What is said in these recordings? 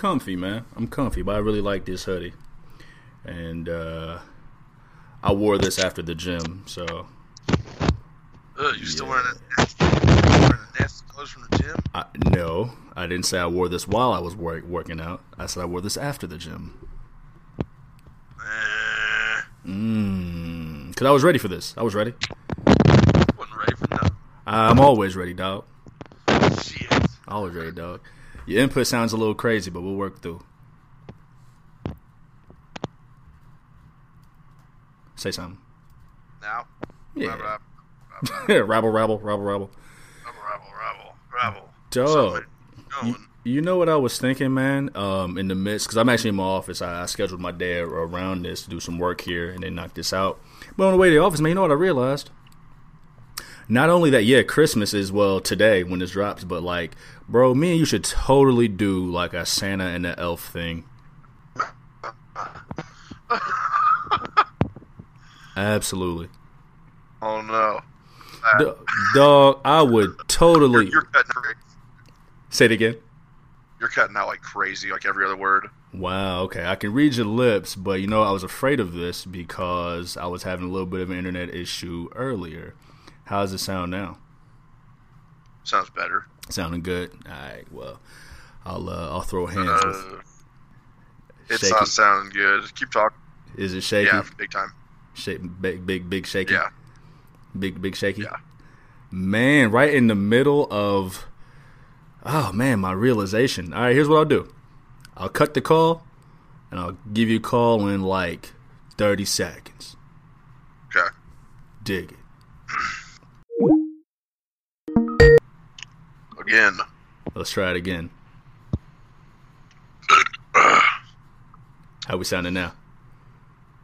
comfy, man. I'm comfy, but I really like this hoodie. And uh I wore this after the gym, so Ugh, you still Yeah. wearing? Nasty, wearing the nasty clothes from the gym? I, no, I didn't say I wore this while I was work, working out. I said I wore this after the gym. Mmm. Cause I was ready for this. I was ready. wasn't ready for nothing. I'm always ready, dog. Shit. Always ready, dog. Your input sounds a little crazy, but we'll work through. Say something. Now, Yeah. rabble, rabble, rabble, rabble, rabble, rabble. rabble, rabble. Dog. You, you know what I was thinking, man? Um, in the midst, because I'm actually in my office. I, I scheduled my day around this to do some work here and then knock this out. But on the way to the office, man, you know what I realized? Not only that, yeah, Christmas is well today when this drops, but like, bro, me and you should totally do like a Santa and the elf thing. Absolutely, Oh no. D- dog. I would totally You're cutting out, say it again. you're cutting out like crazy, like every other word. Wow, okay. I can read your lips, but you know, I was afraid of this because I was having a little bit of an internet issue earlier. How does it sound now? Sounds better. Sounding good? Alright, well, I'll uh, I'll throw hands with Uh, it's Shaky. not sounding good. Keep talking. Is it shaky? Yeah, big time. Shake, big, big, big shaky? Yeah. Big, big shaky? Yeah. Man, right in the middle of, oh man, my realization. All right, here's what I'll do I'll cut the call and I'll give you a call in like 30 seconds. Okay. Dig it. Again. Let's try it again. How we sounding now?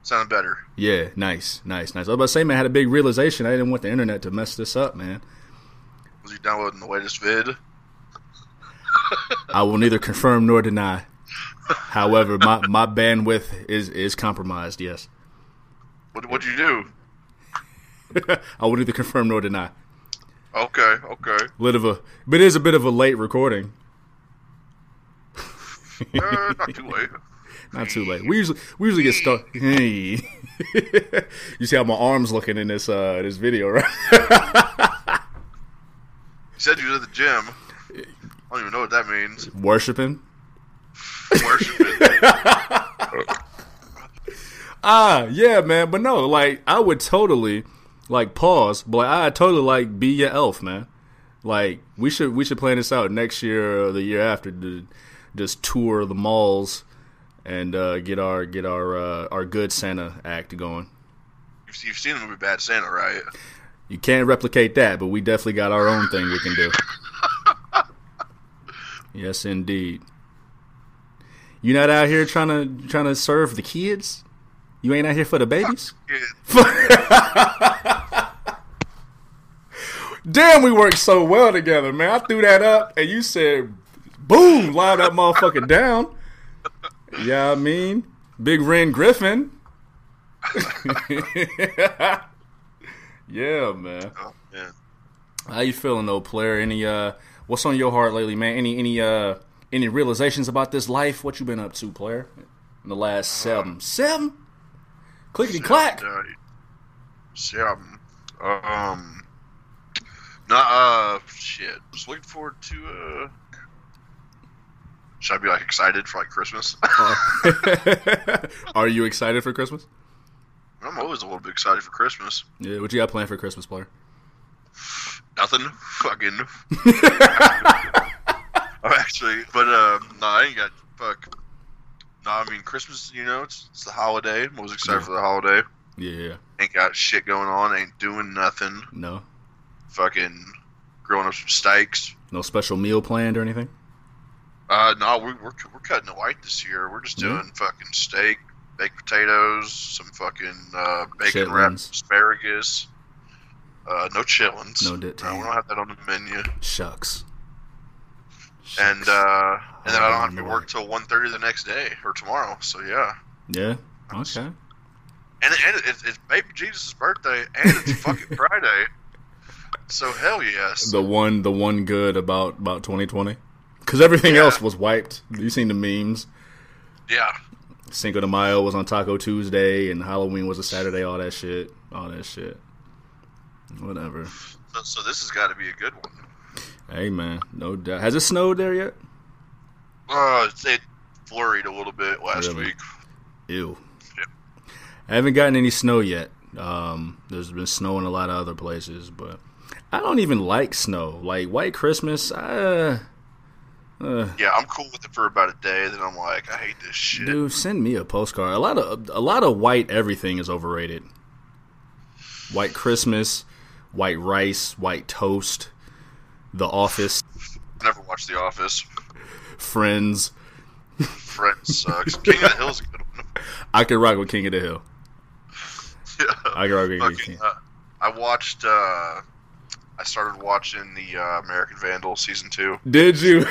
Sounding better. Yeah, nice, nice, nice. I was about to say, man, I had a big realization. I didn't want the internet to mess this up, man. Was he downloading the latest vid? I will neither confirm nor deny. However, my, my bandwidth is is compromised. Yes, What what'd you do? I will neither confirm nor deny. Okay, okay. Bit of a, but it is a bit of a late recording. Uh, not too late. Not too late. We usually we usually get stuck. Hey, you see how my arms looking in this uh this video, right? You said you was at the gym. I don't even know what that means. Worshipping. Worshiping. Ah, yeah, man. But no, like I would totally like pause, but I totally like be your elf, man. Like we should we should plan this out next year or the year after to just tour the malls and uh, get our get our uh, our good Santa act going. you've, you've seen the movie Bad Santa, right? You can't replicate that, but we definitely got our own thing we can do. yes, indeed. You not out here trying to trying to serve the kids? You ain't out here for the babies? Damn, we worked so well together, man. I threw that up, and you said, "Boom!" Loud that motherfucker down. Yeah, I mean, Big Ren Griffin. yeah, man. Oh, man. How you feeling, though, player? Any uh, what's on your heart lately, man? Any any uh, any realizations about this life? What you been up to, player? In the last seven, seven, clickety clack. Uh, Seven. Um. Nah, uh, shit. Just looking forward to, uh. Should I be, like, excited for, like, Christmas? Are you excited for Christmas? I'm always a little bit excited for Christmas. Yeah, what you got planned for Christmas, player? Nothing. Fucking. I'm actually, but uh, no, I ain't got fuck. No, I mean Christmas. You know, it's, it's the holiday. I was excited Yeah. for the holiday. Yeah, Ain't got shit going on. Ain't doing nothing. no, Fucking grilling up some steaks. no special meal planned or anything. Uh, no, we're, we're we're cutting it light this year. We're just Yeah. doing fucking steak, baked potatoes, some fucking uh, bacon wrapped asparagus. Uh, no chitlins. No, di- we don't have that on the menu. Shucks. and uh, and then I don't have to no work till 1.30 the next day or tomorrow. So yeah, yeah, okay. and, and it, it's, it's baby Jesus' birthday, and it's fucking Friday. So hell yes. The one, the one good about about 2020, because everything Yeah. else was wiped. You seen the memes? yeah. Cinco de Mayo was on Taco Tuesday, and Halloween was a Saturday. All that shit. All that shit. Whatever. So, so this has got to be a good one. Hey man, no doubt. Has it snowed there yet? Uh, it- flurried a little bit last Really? week. Ew. Yeah. I haven't gotten any snow yet. Um, there's been snow in a lot of other places, but I don't even like snow. Like White Christmas, uh, uh, Yeah, I'm cool with it for about a day. Then I'm like, I hate this shit. dude, send me a postcard. A lot of a lot of white everything is overrated. White Christmas, white rice, white toast, The Office, Never watched The Office. Friends. Friends sucks. King of the Hill's a good one. I could rock with King of the Hill. yeah. I could rock with King. Fucking, King. uh, I watched. uh I started watching the uh, American Vandal season two. Did you?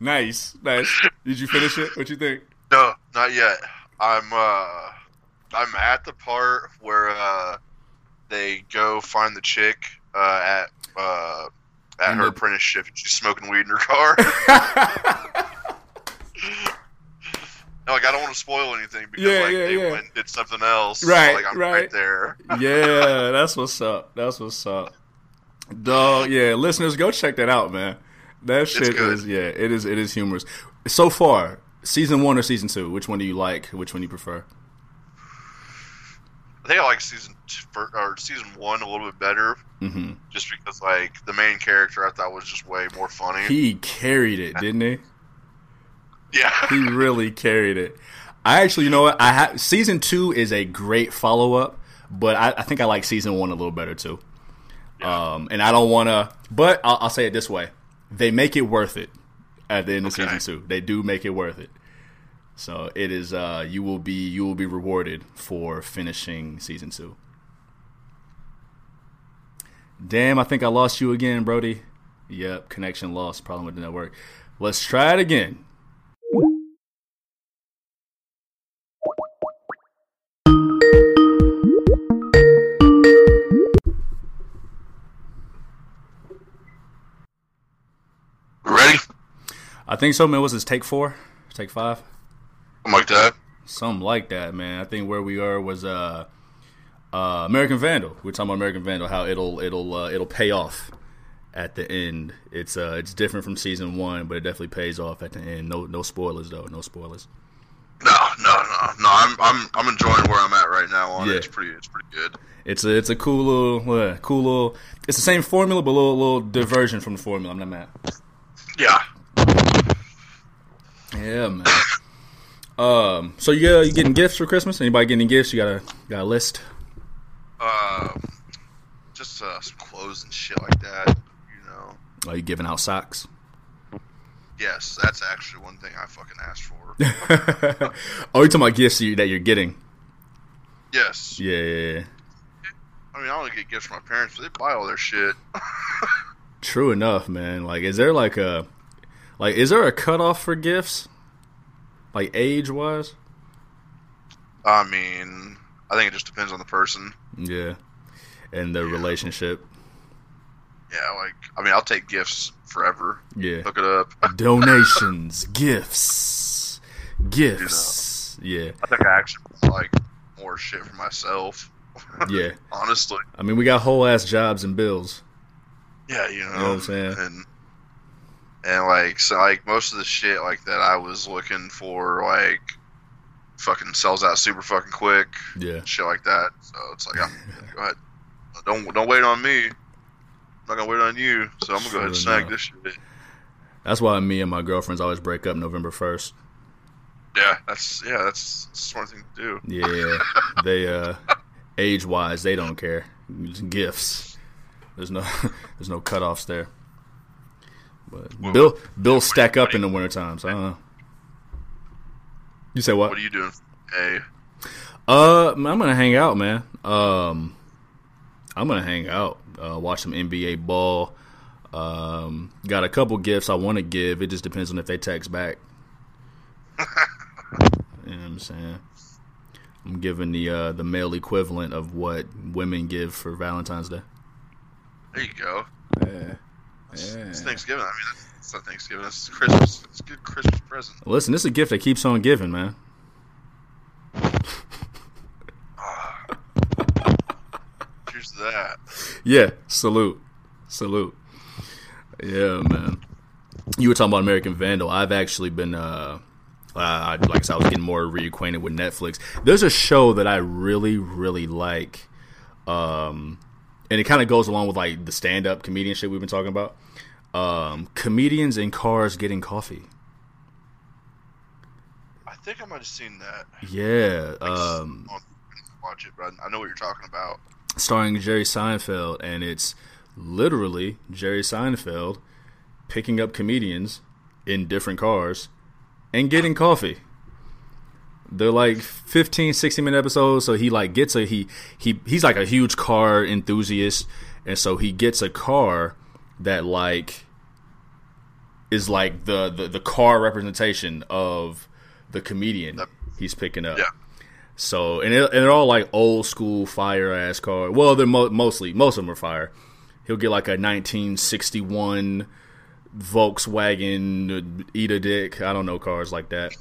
nice, nice. Did you finish it? What you think? No, not yet. I'm uh I'm at the part where uh they go find the chick uh at uh at And her the- apprenticeship and she's smoking weed in her car. Like I don't want to spoil anything because Yeah, like yeah, they yeah. went and did something else. Right, Like I'm right. right, there. yeah, that's what's up. That's what's up. Dog, yeah, listeners, go check that out, man. That shit is yeah, it is it is humorous. So far, season one or season two, which one do you like? Which one do you prefer? I think I like season two, or season one a little bit better, hmm just because like the main character I thought was just way more funny. He carried it, didn't he? Yeah, He really carried it. I actually, you know what? I ha- season two is a great follow up, but I, I think I like season one a little better too. Um, and I don't want to, but I'll, I'll say it this way: they make it worth it at the end of season two. They do make it worth it. So it is. Uh, you will be you will be rewarded for finishing season two. Damn, I think I lost you again, Brody. Yep, connection lost. Problem with the network. Let's try it again. Ready? I think so, man. Was this take four? Take five? I'm like that. Something like that, man. I think where we are was uh, uh, American Vandal. We're talking about American Vandal, how it'll it'll uh, it'll pay off at the end. It's uh it's different from season one, but it definitely pays off at the end. No no spoilers though. No spoilers. No, no, no, no. I'm I'm I'm enjoying where I'm at right now on Yeah. it. It's pretty it's pretty good. It's a it's a cool little uh, cool little. It's the same formula, but a little little diversion from the formula. I'm not mad. Yeah. Yeah, man. Um, so you uh, you getting gifts for Christmas? Anybody getting gifts? You got a got a list? Um, just uh, some clothes and shit like that. You know. Are you giving out socks? Yes, that's actually one thing I fucking asked for. oh, you talking about gifts that you're getting? yes. Yeah. I mean, I only get gifts from my parents, but they buy all their shit. True enough, man. Like, is there like a like is there a cutoff for gifts? Like age wise? I mean, I think it just depends on the person. Yeah, and the relationship. Yeah, like I mean, I'll take gifts forever. Yeah, Look it up. donations, gifts, uh, gifts. Yeah, I think I actually like more shit for myself. yeah. Honestly. I mean, we got whole ass jobs and bills. Yeah, you know, know what I'm saying? and and like so, like most of the shit like that I was looking for, like fucking sells out super fucking quick, Yeah, shit like that. So it's like, I'm, go ahead, don't don't wait on me. I'm not gonna wait on you, so I'm gonna go ahead and snag enough. this shit. that's why me and my girlfriends always break up November first. Yeah, that's yeah, that's a smart thing to do. Yeah, they uh, age wise, they don't care. Gifts. There's no there's no cutoffs there. But Well, bill bills stack up in the wintertime, so I don't know. You say what? What are you doing? Hey, Uh, I'm gonna hang out, man. Um, I'm gonna hang out, uh, watch some NBA ball. Um, got a couple gifts I want to give. It just depends on if they text back. you know what I'm saying? I'm giving the uh, the male equivalent of what women give for Valentine's Day. There you go. Yeah. It's, Yeah. it's Thanksgiving. I mean, it's not Thanksgiving. It's Christmas. It's a good Christmas present. Listen, this is a gift that keeps on giving, man. Here's that. Yeah, salute, salute. Yeah, man. You were talking about American Vandal. I've actually been, uh, uh, I- like I said, I was getting more reacquainted with Netflix. There's a show that I really, really like, um, and it kind of goes along with like the stand-up comedian shit we've been talking about. Um, comedians in cars getting coffee. I think I might have seen that. Yeah, um, watch it, but I know what you're talking about. starring Jerry Seinfeld, and it's literally Jerry Seinfeld picking up comedians in different cars and getting coffee. They're like 15, 16 minute episodes, so he like gets a he he he's like a huge car enthusiast, and so he gets a car that like is like the the, the car representation of the comedian he's picking up. Yeah. So and, it, and they're all like old school fire ass car. Well, they're mo- mostly most of them are fire. He'll get like a 1961 Volkswagen eat a dick. I don't know cars like that,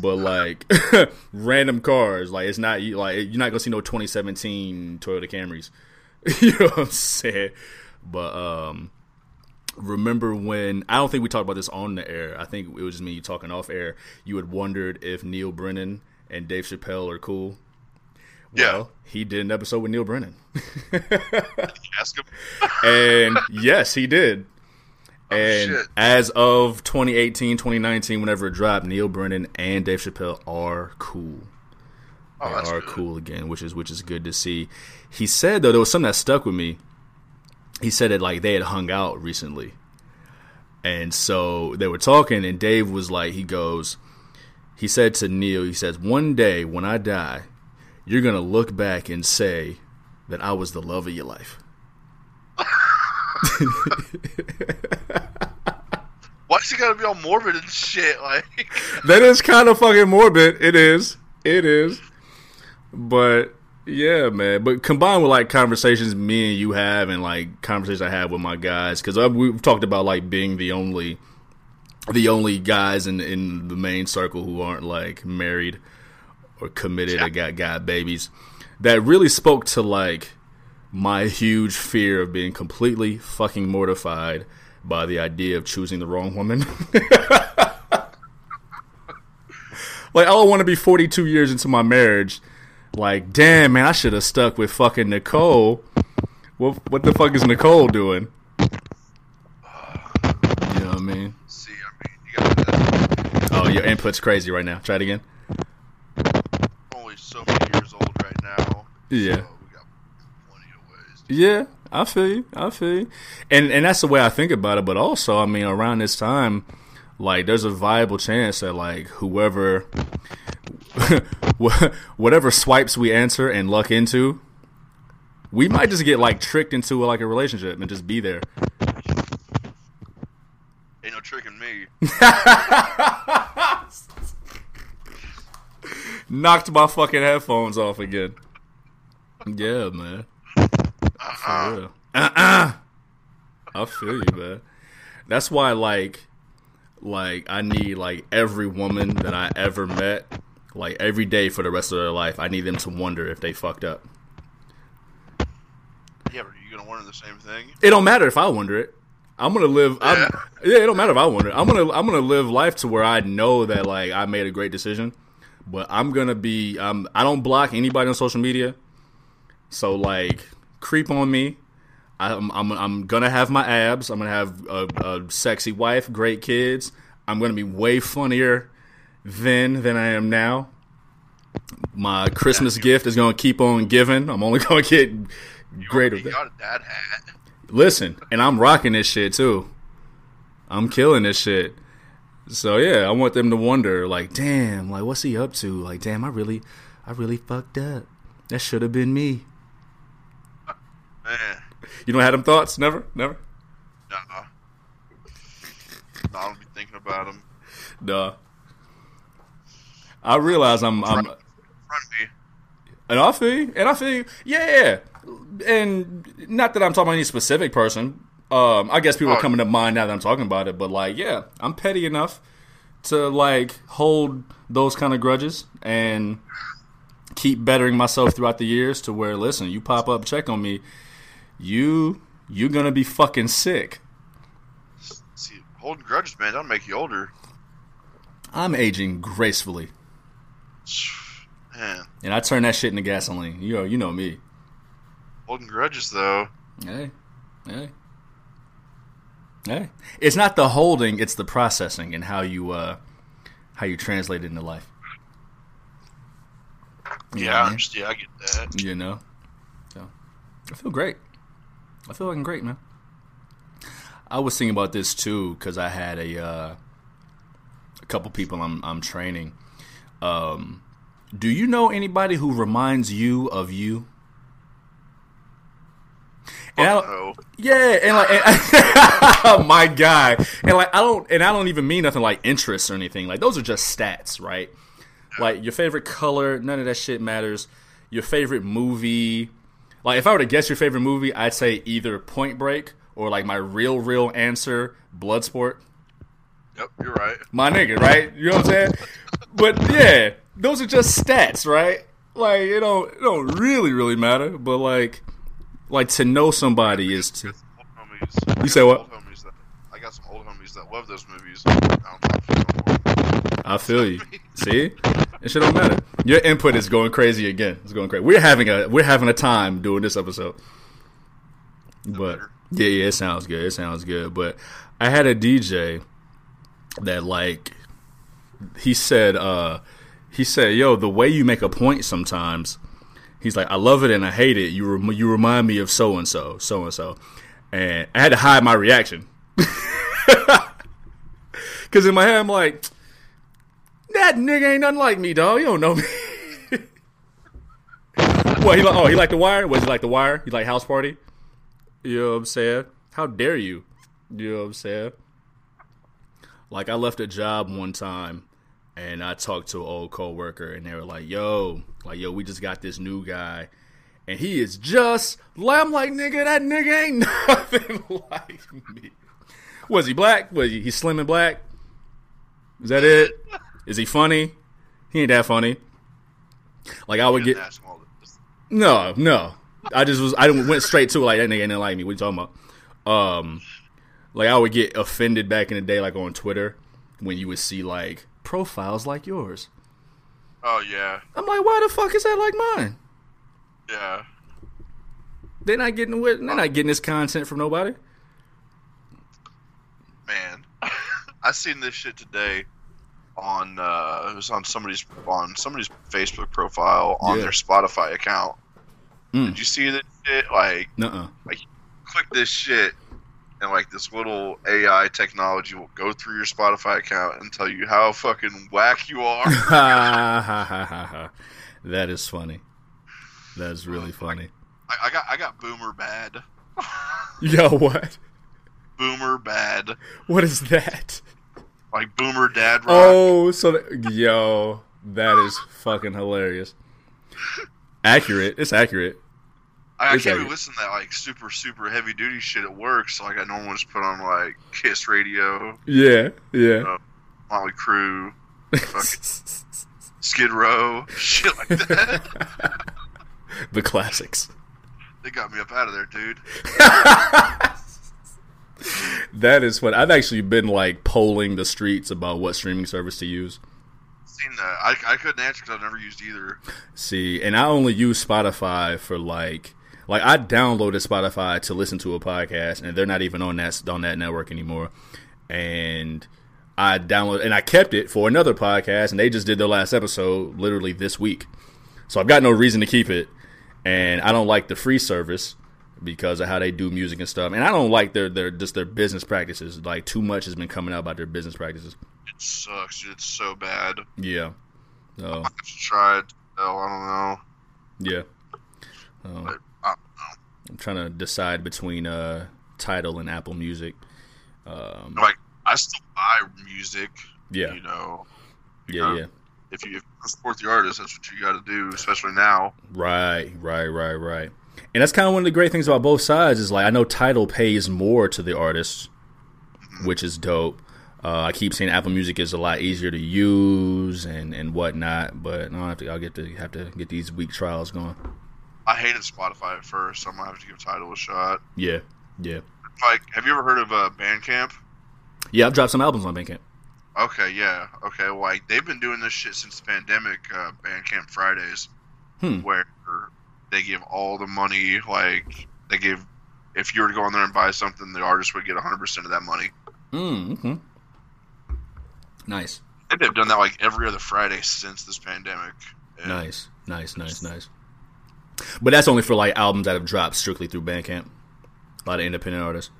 but like random cars. Like it's not like you're not gonna see no 2017 Toyota Camrys. you know what I'm saying? But um, remember when I don't think we talked about this on the air. I think it was just me talking off air. You had wondered if Neal Brennan and Dave Chappelle are cool. Yeah. He did an episode with Neal Brennan. Ask him. and yes, he did. Oh, And as of 2018, 2019, whenever it dropped, Neal Brennan and Dave Chappelle are cool. Oh, They are good. cool again, which is which is good to see. He said though there was something that stuck with me. He said that like they had hung out recently, and so they were talking, and Dave was like, he goes, he said to Neil, he says, one day when I die, you're gonna look back and say that I was the love of your life. Why does he gotta be all morbid and shit? Like, that is kind of fucking morbid. It is. It is. But yeah, man. But combined with like conversations me and you have, and like conversations I have with my guys, because we've talked about like being the only, the only guys in in the main circle who aren't like married or committed or got got babies. That really spoke to like my huge fear of being completely fucking mortified by the idea of choosing the wrong woman. Like, I don't want to be 42 years into my marriage. Like, damn, man, I should have stuck with fucking Nicole. What, what the fuck is Nicole doing? You know what I mean? see, I mean, you got Oh, your input's crazy right now. Try it again. only so many years old right now. Yeah. So we got plenty of ways. To Yeah, I feel you. I feel you. And and that's the way I think about it. But also, I mean, around this time, like, there's a viable chance that like whoever, whatever swipes we answer and luck into, we might just get like tricked into like a relationship and just be there. Ain't no tricking me. Knocked my fucking headphones off again. Yeah, man. For real. Uh-uh. I feel you, man. That's why, like, like I need like every woman that I ever met, like every day for the rest of their life. I need them to wonder if they fucked up. Yeah, but are you gonna wonder the same thing? It don't matter if I wonder it. I'm gonna live. I'm, Yeah. yeah, it don't matter if I wonder. I'm gonna I'm gonna live life to where I know that like I made a great decision, but I'm gonna be. Um, I don't block anybody on social media, so like creep on me. I'm I'm I'm gonna have my abs. I'm gonna have a, a sexy wife, great kids. I'm gonna be way funnier then than I am now. My Christmas gift is gonna keep on giving. I'm only gonna get greater. You got a dad hat. Listen, and I'm rocking this shit too. I'm killing this shit. So yeah, I want them to wonder, like, damn, like what's he up to? Like, damn, I really, I really fucked up. That should have been me. Man, You don't have them thoughts? Never, never. nah. Nah, I don't be thinking about them. Duh. I realize I'm, I'm. Front me. And I feel, you, and I feel, you. yeah, and not that I'm talking about any specific person. Um, I guess people are Oh. coming to mind now that I'm talking about it, but like, yeah, I'm petty enough to like hold those kind of grudges and keep bettering myself throughout the years to where, listen, you pop up, check on me, you you're gonna be fucking sick. See, holding grudges, man, that'll make you older. I'm aging gracefully, Man, and I turn that shit into gasoline. You know, you know me. holding grudges though. Hey, hey, hey. It's not the holding; it's the processing and how you uh how you translate it into life. You Yeah, I mean? understand. I get that. You know, so I feel great. I feel fucking great, man. I was thinking about this too because I had a uh, a couple people I'm I'm training. Um, do you know anybody who reminds you of you? And I don't- Oh, yeah, and like, and, my guy, and like, I don't, and I don't even mean nothing like interests or anything. Like, those are just stats, right? Like, your favorite color, none of that shit matters. Your favorite movie, like, if I were to guess your favorite movie, I'd say either Point Break or like my real, real answer, Bloodsport. yep, you're right. My nigga, right? You know what I'm saying? But yeah, those are just stats, right? Like, it don't, it don't really, really matter. But like, like to know somebody is to. Old homies. I You say what? old homies that- I got some old homies that love those movies. I don't talk to them no more. I feel you. See, it shit don't matter. Your input is going crazy again. It's going crazy. We're having a we're having a time doing this episode. But yeah, yeah, it sounds good. It sounds good. But I had a DJ that like he said uh he said, "Yo, the way you make a point sometimes." He's like, "I love it and I hate it. You rem- you remind me of so and so, so and so." And I had to hide my reaction. Cuz in my head I'm like, that nigga ain't nothing like me, dog. You don't know me. what he like? Oh, he like the wire? Was he like the wire? He like house party? You know what I'm saying? How dare you? You know what I'm saying? Like I left a job one time, and I talked to an old coworker, and they were like, "Yo, like yo, we just got this new guy, and he is just." I'm like, nigga, that nigga ain't nothing like me. Was he black? Was he? He's slim and black. Is that it? Is he funny? He ain't that funny. Like I would get didn't ask them all this. no, no. I just was I went straight to it like that nigga ain't like me. What you talking about? Um, like I would get offended back in the day, like on Twitter, when you would see like profiles like yours. Oh yeah, I'm like, why the fuck is that like mine? yeah. They're not getting with. They're not getting this content from nobody. Man, I seen this shit today on uh it was on somebody's on somebody's Facebook profile on Yeah. their Spotify account. Mm. Did you see that shit? Like, Nuh-uh. click this shit, and like this little AI technology will go through your Spotify account and tell you how fucking whack you are. Ha ha ha ha ha. That is funny. That's really funny. I, I got I got boomer bad, Yo, what? boomer bad, What is that? Like boomer dad rock. Oh, so yo, that is fucking hilarious. Accurate. It's accurate. I, I it's can't like- even listen to that like super super heavy duty shit at work. So like I normally just put on like Kiss Radio, Yeah, yeah. Uh, Mötley Crüe, Skid Row, shit like that. the classics. they got me up out of there, dude. That is what I've actually been like polling the streets about what streaming service to use. Seen that? I, I couldn't answer because I've never used either. See, and I only use Spotify for like like I downloaded Spotify to listen to a podcast and they're not even on that on that network anymore. And I downloaded and I kept it for another podcast and they just did their last episode literally this week. So I've got no reason to keep it. And I don't like the free service because of how they do music and stuff. And I don't like their their just their business practices. Like too much has been coming out about their business practices. It sucks, dude. It's so bad. Yeah. So I have to try it. Oh, I don't know. yeah. But I don't know. I'm trying to decide between uh Tidal and Apple Music. Um, Like I still buy music. yeah, You know. yeah, yeah. if you support the artist, that's what you got to do, especially now. Right, right, right, right. And that's kind of one of the great things about both sides is like I know Tidal pays more to the artists, which is dope. Uh, I keep saying Apple Music is a lot easier to use and, and whatnot, but I have to I'll get to have to get these week trials going. I hated Spotify at first, so I'm gonna have to give Tidal a shot. Yeah, yeah, Like, have you ever heard of uh, Bandcamp? yeah. I've dropped some albums on Bandcamp. Okay, yeah, okay. Well, like they've been doing this shit since the pandemic. Uh, Bandcamp Fridays, Hmm. where they give all the money. Like they give, if you were to go on there and buy something, the artist would get 100 percent of that money. Mm, hmm Nice, think they've done that like every other Friday since this pandemic. And nice, nice, nice, nice. But that's only for like albums that have dropped strictly through Bandcamp. A lot of independent artists,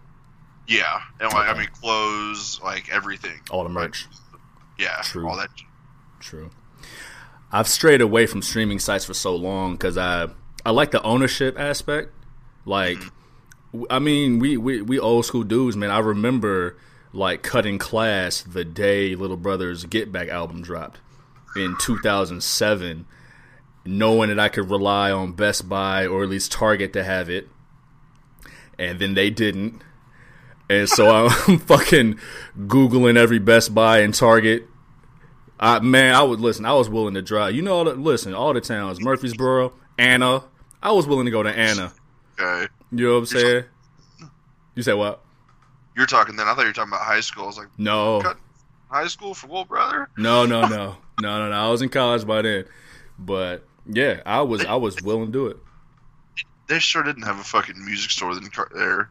Yeah, and like I mean, clothes, like everything. all the merch. Yeah, True. all that. True. I've strayed away from streaming sites for so long because I I like the ownership aspect. Like, w- I mean, we, we we old school dudes, man. I remember like cutting class the day Little Brother's Get Back album dropped in 2007, knowing that I could rely on Best Buy or at least Target to have it, and then they didn't. And so I'm fucking googling every Best Buy and Target I, man, I would listen. I was willing to drive. You know, all the, listen, all the towns, Murfreesboro, Anna. I was willing to go to Anna. Okay, You know what I'm saying? You say what? you're talking then. I thought you were talking about high school. I was like, No, high school for what, Brother. no, no, no, no, no, no. I was in college by then, but yeah, I was, I was willing to do it. They sure didn't have a fucking music store there.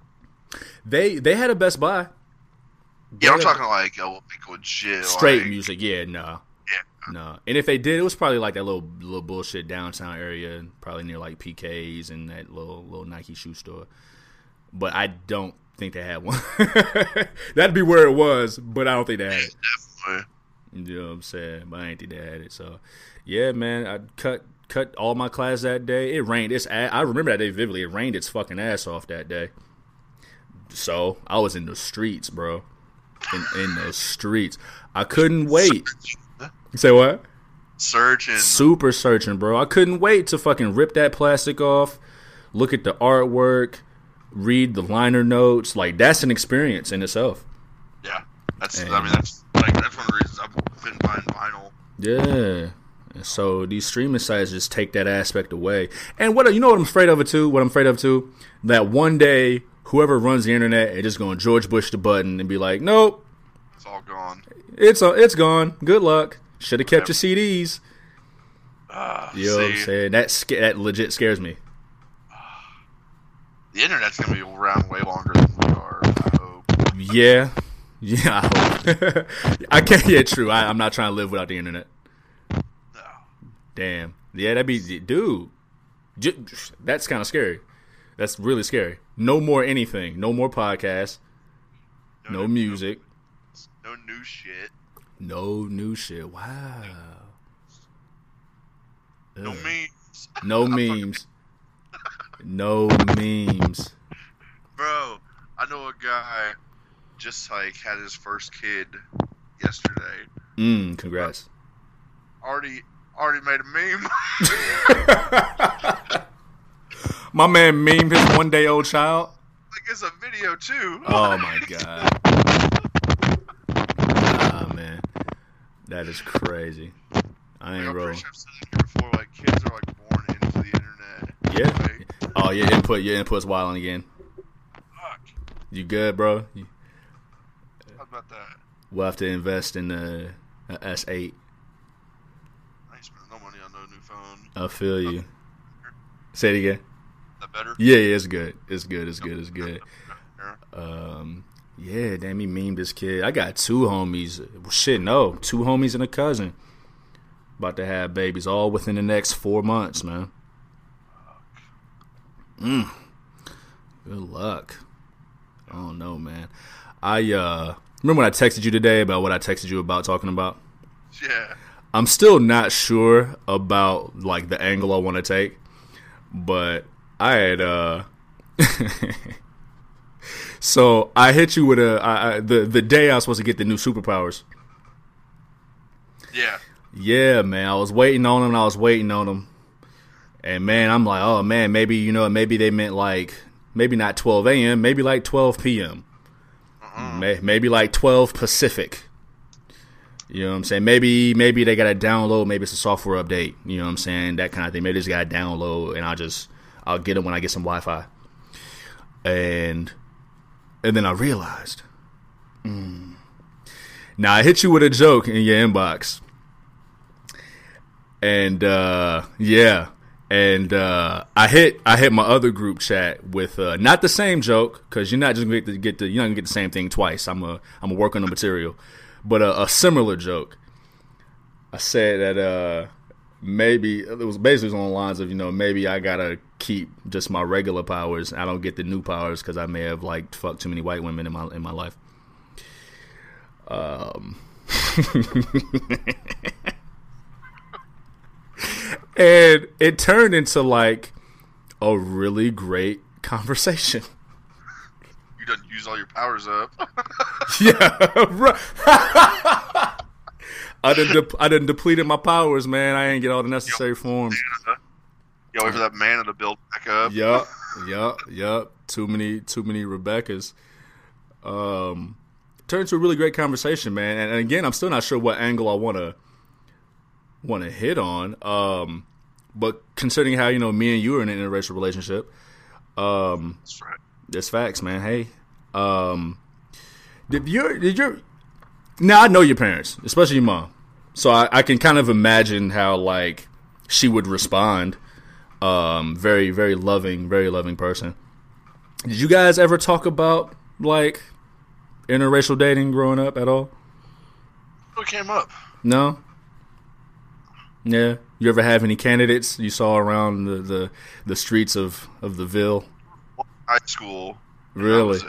They, they had a Best Buy, Yeah, I'm talking like a like legit straight like, music. Yeah, no, Yeah, no. And if they did, it was probably like that little, little bullshit downtown area, probably near like PK's and that little, little Nike shoe store. But I don't think they had one. That'd be where it was, but I don't think they had it. You know what I'm saying? But I ain't think they had it. So, yeah, man, I cut cut all my class that day. It rained. It's I remember that day vividly. It rained its fucking ass off that day. So I was in the streets, bro. In, in the streets, I couldn't wait. Say what? Searching. Super searching, bro. I couldn't wait to fucking rip that plastic off, look at the artwork, read the liner notes. Like that's an experience in itself. Yeah, that's. And- I mean, that's like that's one of the reasons I've been buying vinyl. Yeah. And so these streaming sites just take that aspect away. And what you know what I'm afraid of it too? What I'm afraid of too? That one day whoever runs the internet is just going to George Bush the button and be like, "Nope, It's all gone. it's uh, it's gone. Good luck. Should have kept your CDs." Uh, You know what I'm saying? That sca- that legit scares me. the internet's gonna be around way longer than we are. I hope. Yeah. Yeah, I, hope. I can't. Yeah, true. I, I'm not trying to live without the internet. No. Damn. Yeah, that'd be, dude. J- that's kind of scary. That's really scary. No more anything. No more podcasts. No music. No new shit. No new shit. Wow. No Ugh. memes. No memes. No memes. Bro, I know a guy just like had his first kid yesterday. Mm, congrats. Already already made a meme. My man meme his one day old child. like it's a video too. Oh my god. That is crazy. I Like, ain't pretty rolling. sure I've said it here before. Like kids are like born into the internet. Yeah. Like, Oh, your input, your input's wilding again. fuck. You good, bro? You- How about that? We'll have to invest in the a S8. I ain't spending no money on no new phone. I feel you. Say it again. that better? Yeah, yeah, it's good. It's good. It's good. It's good. Um, yeah, damn, he memed this kid. I got two homies. Well, shit, no, two homies and a cousin. About to have babies all within the next four months, man. Mm. Good luck. I don't know, man. I uh remember when I texted you today about what I texted you about talking about. Yeah. I'm still not sure about like the angle I want to take, but I had uh so I hit you with a I, I, the the day I was supposed to get the new superpowers. Yeah. Yeah, man. I was waiting on them. I was waiting on them. And man, I'm like, oh man, maybe you know, maybe they meant like maybe not 12 a.m., maybe like 12 p.m. Uh-huh. May, maybe like 12 Pacific. You know what I'm saying? Maybe maybe they got to download. Maybe it's a software update. You know what I'm saying? That kind of thing. Maybe they just got to download, and I'll just I'll get them when I get some Wi-Fi. And and then I realized. Mm. Now I hit you with a joke in your inbox, and uh, yeah, and uh, I hit I hit my other group chat with uh, not the same joke because you're not just gonna get, get the you're not gonna get the same thing twice. I'm a I'm gonna work on the material, but a, a similar joke. I said that uh, maybe it was basically on the lines of you know maybe I gotta keep just my regular powers. I don't get the new powers because I may have like fucked too many white women in my in my life. Um. and it turned into like a really great conversation. You done use all your powers up. yeah, I didn't. De- I didn't depleted my powers, man. I didn't get all the necessary Yo, forms. Yo, wait for that mana to build back up. Yup, yup, yup. Too many, too many Rebecca's. Um, turned into a really great conversation, man. And, and again, I'm still not sure what angle I want to want to hit on. Um, but considering how you know me and you are in an interracial relationship, um, that's right. That's facts, man. Hey, um, did your did your now I know your parents, especially your mom, so I, I can kind of imagine how like she would respond. Um, very very loving, very loving person. Did you guys ever talk about like interracial dating growing up at all? What came up? No. Yeah. You ever have any candidates you saw around the the, the streets of of the Ville? High school. Really?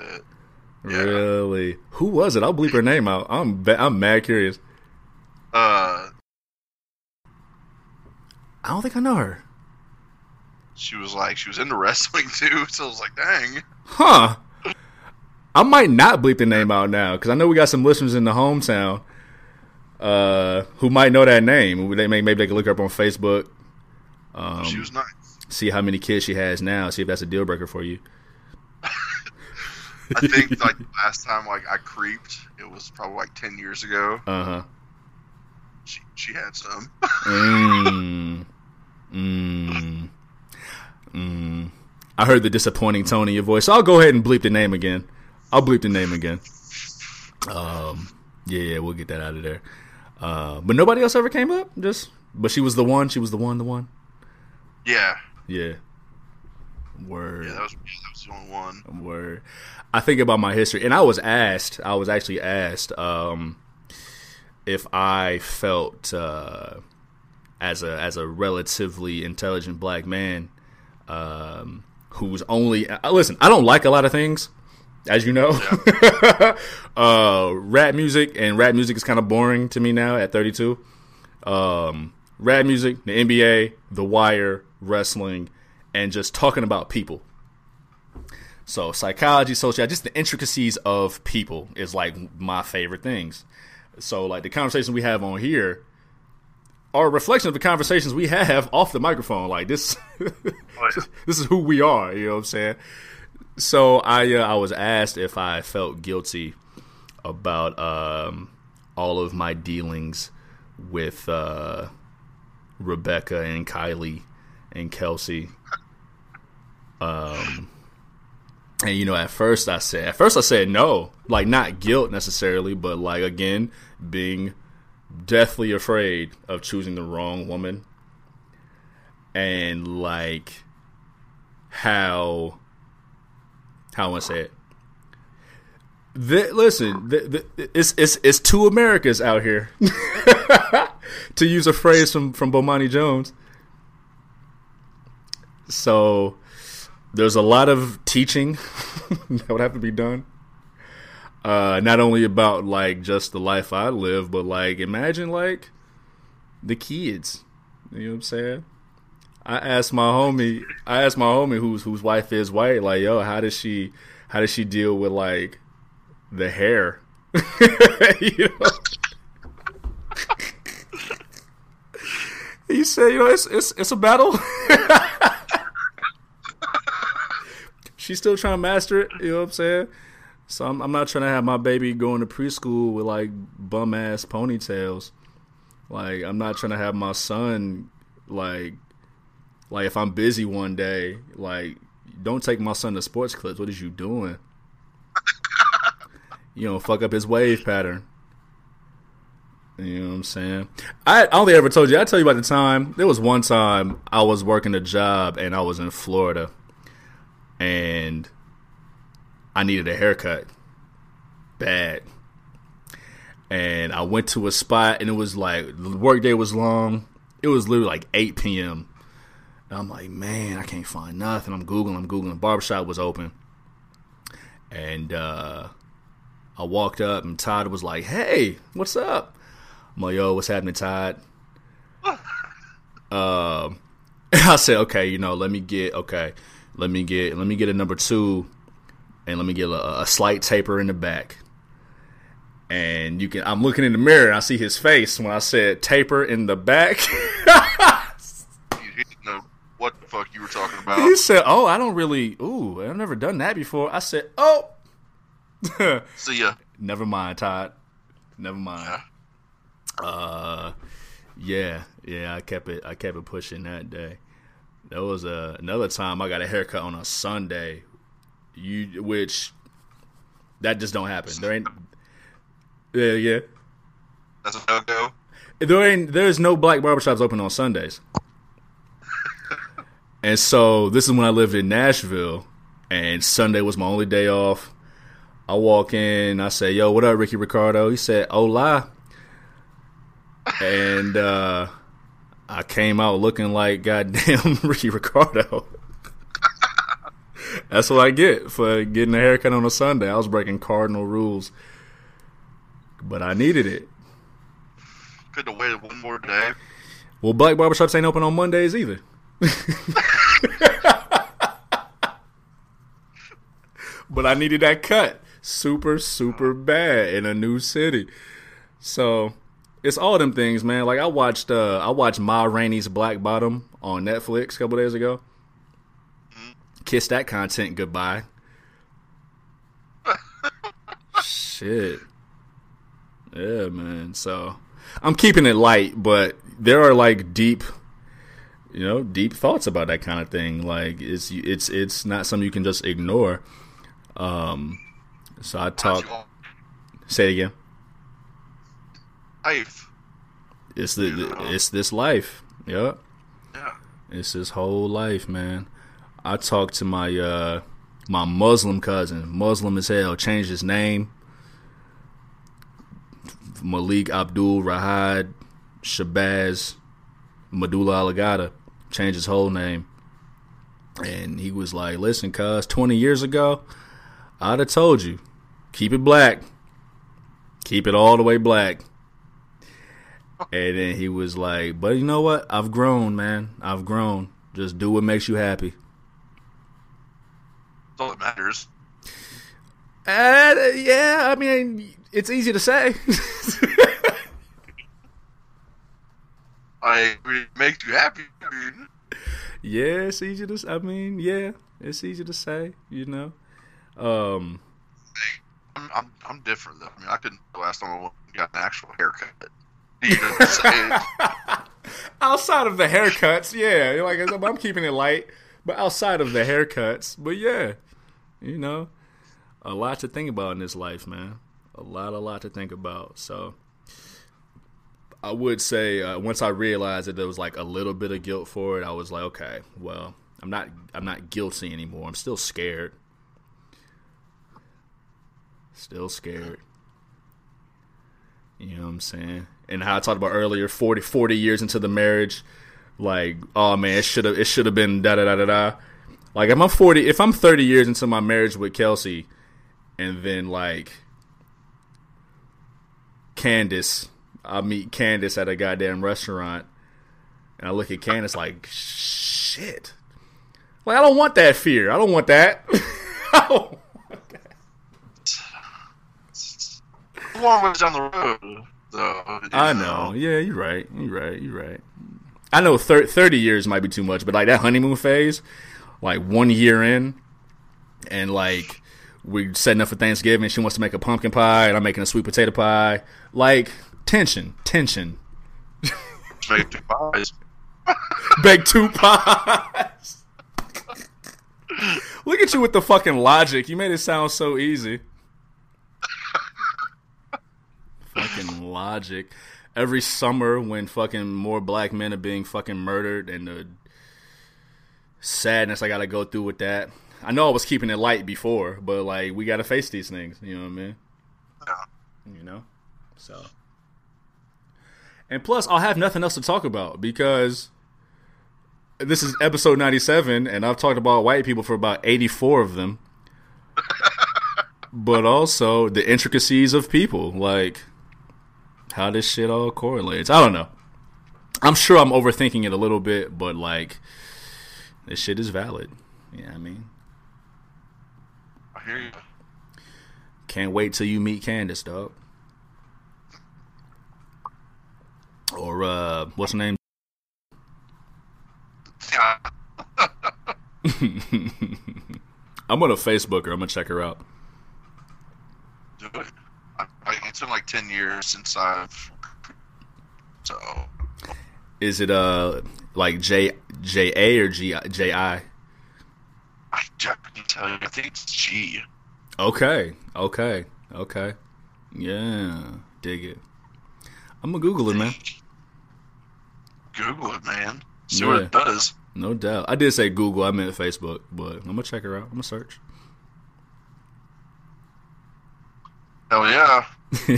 Yeah. Really? Who was it? I'll bleep her name out. I'm I'm mad curious. Uh, I don't think I know her. She was like she was into wrestling too, so I was like, dang. Huh. I might not bleep the name out now because I know we got some listeners in the hometown uh, who might know that name. They may maybe they can look her up on Facebook. Um, she was nice. See how many kids she has now. See if that's a deal breaker for you. I think like last time like I creeped, it was probably like ten years ago. Uh huh. She she had some. mm. Mm. Mm. I heard the disappointing tone in your voice. So I'll go ahead and bleep the name again. I'll bleep the name again. Um. Yeah, yeah, we'll get that out of there. Uh, but nobody else ever came up. Just, but she was the one. She was the one. The one. Yeah. Yeah. Word. Yeah, that was, that was the only one. Word. I think about my history, and I was asked. I was actually asked um, if I felt uh, as a as a relatively intelligent black man um, who's only uh, listen. I don't like a lot of things as you know. Yeah. uh, rap music and rap music is kind of boring to me now at 32. Um, rap music, the NBA, The Wire, wrestling, and just talking about people. So psychology, sociology, just the intricacies of people is like my favorite things. So like the conversations we have on here are a reflection of the conversations we have off the microphone. Like this, oh, this is who we are. You know what I'm saying? So I uh, I was asked if I felt guilty about um, all of my dealings with uh, Rebecca and Kylie and Kelsey. Um, and you know, at first I said, at first I said no, like not guilt necessarily, but like again, being deathly afraid of choosing the wrong woman, and like how how I to say it. The, listen, the, the, it's it's it's two Americas out here, to use a phrase from from Bomani Jones. So there's a lot of teaching that would have to be done. Uh, not only about like just the life I live, but like imagine like the kids. You know what I'm saying? I asked my homie, I asked my homie whose whose wife is white, like, yo, how does she, how does she deal with like the hair? you know? he said, you know, it's it's it's a battle. She's still trying to master it. You know what I'm saying? So I'm, I'm not trying to have my baby going to preschool with like bum ass ponytails. Like I'm not trying to have my son like like if I'm busy one day, like don't take my son to sports clips. What is you doing? you know, fuck up his wave pattern. You know what I'm saying? I, I ever told you. I tell you about the time. There was one time I was working a job and I was in Florida, and I needed a haircut, bad. And I went to a spot and it was like the workday was long. It was literally like 8 p.m. And I'm like, man, I can't find nothing. I'm googling, I'm googling. Barbershop was open, and uh, I walked up and Todd was like, "Hey, what's up?" I'm like, "Yo, what's happening, Todd?" um, I said, "Okay, you know, let me get okay, let me get let me get a number two, and let me get a, a slight taper in the back." And you can, I'm looking in the mirror and I see his face when I said taper in the back. You didn't know what the fuck you were talking about. He said, "Oh, I don't really. Ooh, I've never done that before." I said, "Oh, See ya. never mind, Todd. Never mind." Yeah. Uh, yeah, yeah. I kept it. I kept it pushing that day. There was a, another time I got a haircut on a Sunday, you which that just don't happen. There ain't. Yeah, yeah. That's a no go. There ain't. There's no black barbershops open on Sundays. And so this is when I lived in Nashville, and Sunday was my only day off. I walk in, I say, "Yo, what up, Ricky Ricardo?" He said, "Hola," and uh, I came out looking like goddamn Ricky Ricardo. That's what I get for getting a haircut on a Sunday. I was breaking cardinal rules, but I needed it. Could have waited one more day. Well, black barbershops ain't open on Mondays either. but I needed that cut super, super bad in a new city. So it's all them things, man. Like I watched uh I watched Ma Rainey's Black Bottom on Netflix a couple days ago. Kiss that content goodbye. Shit. Yeah, man. So I'm keeping it light, but there are like deep you know, deep thoughts about that kind of thing. Like it's it's it's not something you can just ignore. Um so I talk say it again. Life. It's the it's this life. Yep. Yeah. It's his whole life, man. I talked to my uh my Muslim cousin, Muslim as hell, changed his name. Malik Abdul Rahad Shabazz Medulla Alagata changed his whole name. And he was like, Listen, cuz, 20 years ago, I'd have told you, keep it black. Keep it all the way black. And then he was like, But you know what? I've grown, man. I've grown. Just do what makes you happy. That's all that matters. Uh, yeah, I mean, it's easy to say. I agree. It makes you happy. yeah, it's easy to. I mean, yeah, it's easy to say. You know, um, I'm, I'm, I'm different though. I mean, I couldn't last time I got an actual haircut. You know what I'm saying? outside of the haircuts, yeah, like I'm, I'm keeping it light, but outside of the haircuts, but yeah, you know, a lot to think about in this life, man. A lot, a lot to think about. So. I would say uh, once I realized that there was like a little bit of guilt for it, I was like, okay, well, I'm not I'm not guilty anymore. I'm still scared. Still scared. You know what I'm saying? And how I talked about earlier, 40, 40 years into the marriage, like, oh man, it should have it should have been da da da da da. Like if I'm forty if I'm thirty years into my marriage with Kelsey and then like Candace I meet Candace at a goddamn restaurant, and I look at Candace like, shit. Like I don't want that fear. I don't want that. I long ways down the road, I know. Um, yeah, you're right. You're right. You're right. I know thir- thirty years might be too much, but like that honeymoon phase, like one year in, and like we're setting up for Thanksgiving. She wants to make a pumpkin pie, and I'm making a sweet potato pie. Like tension, tension. Make two pies. Bake two pies. Look at you with the fucking logic. You made it sound so easy. fucking logic. Every summer when fucking more black men are being fucking murdered and the sadness I gotta go through with that. I know I was keeping it light before, but like we gotta face these things, you know what I mean? Yeah. You know? So And plus I'll have nothing else to talk about because this is episode 97 and I've talked about white people for about 84 of them. but also the intricacies of people, like how this shit all correlates. I don't know. I'm sure I'm overthinking it a little bit, but like this shit is valid. Yeah, I mean, I hear you. can't wait till you meet Candace, dog. Or uh, what's her name? I'm gonna Facebook her. I'm gonna check her out. Do it. I, I, it's been like ten years since I've. So Is it uh like J J A or G J I? I couldn't tell you. I think it's G. Okay, okay, okay. Yeah, dig it. I'm gonna Google it, man. Google it, man. See what it does. No doubt. I did say Google. I meant Facebook, but I'm gonna check her out. I'm gonna search. Hell yeah. What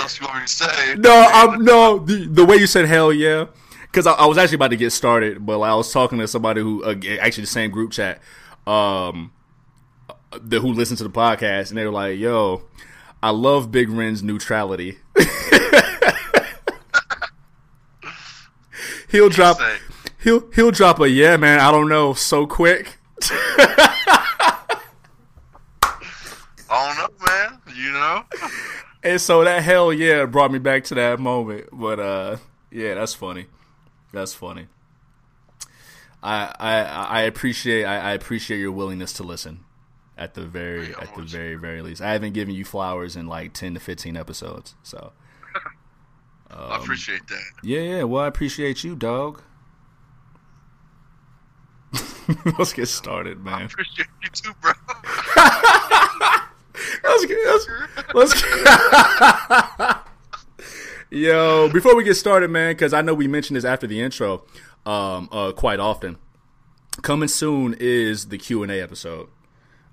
else you want me to say? no, I'm no. The, the way you said hell yeah, because I, I was actually about to get started, but like, I was talking to somebody who uh, actually the same group chat, um, the, who listened to the podcast, and they were like, "Yo, I love Big Ren's neutrality." he'll drop. He'll he'll drop a yeah, man. I don't know so quick. I don't know, man. You know? And so that hell yeah brought me back to that moment. But uh yeah, that's funny. That's funny. I I I appreciate I, I appreciate your willingness to listen. At the very Yeah, at the very very least. I haven't given you flowers in like ten to fifteen episodes. So I appreciate that. Yeah, yeah, well I appreciate you, dog. Let's get started, I man. appreciate you too, bro. Let's get, let's. Yo, before we get started, man, because I know we mentioned this after the intro, um, uh, quite often. Coming soon is the Q and A episode.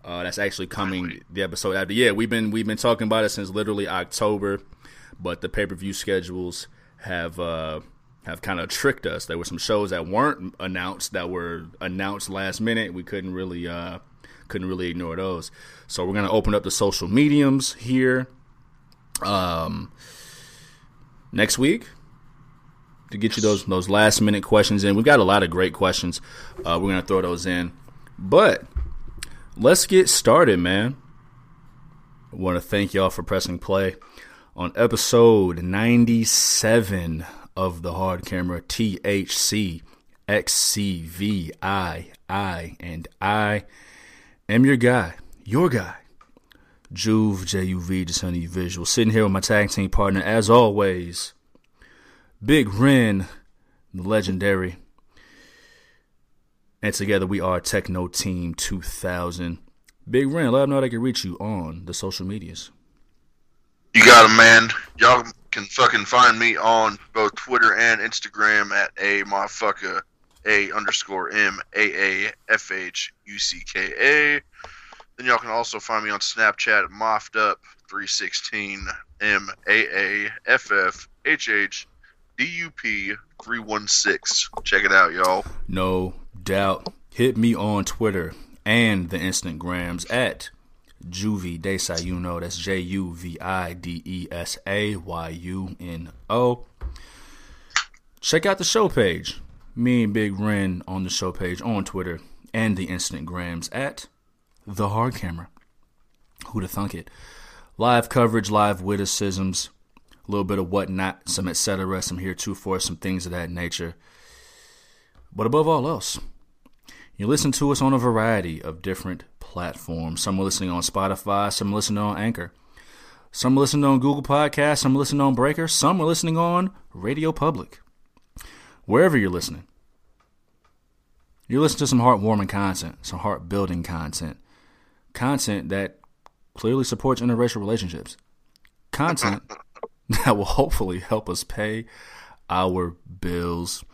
Uh, that's actually coming the episode after. Yeah, we've been we've been talking about it since literally October, but the pay per view schedules have uh, have kind of tricked us. There were some shows that weren't announced that were announced last minute. We couldn't really uh, couldn't really ignore those. So we're gonna open up the social mediums here. Um, next week to get you those those last minute questions in. We've got a lot of great questions. Uh, we're gonna throw those in, but let's get started, man. I want to thank y'all for pressing play on episode 97 of the Hard Camera THC XCVII, and I am your guy, your guy, Juve JUV, Descending Visual, sitting here with my tag team partner, as always, Big Ren, the legendary. And together we are Techno Team 2000. Big Ren, let them know how they can reach you on the social medias. You got it, man. Y'all can fucking find me on both Twitter and Instagram at a motherfucker a underscore m a a f h u c k a. Then y'all can also find me on Snapchat, moffed up three sixteen m a a f f h h d u p three one six. Check it out, y'all. No doubt. Hit me on Twitter and the Instagrams at Juvie Desayuno. That's J U V I D E S A Y U N O. Check out the show page. Me and Big Ren on the show page on Twitter and the instant Instagrams at The Hard Camera. Who'da thunk it? Live coverage, live witticisms, a little bit of whatnot, some etc., some heretofore, some things of that nature. But above all else, you listen to us on a variety of different platforms. Some are listening on Spotify, some are listening on Anchor, some are listening on Google Podcasts, some are listening on Breaker, some are listening on Radio Public. Wherever you're listening, you're listening to some heartwarming content, some heart building content, content that clearly supports interracial relationships, content that will hopefully help us pay our bills.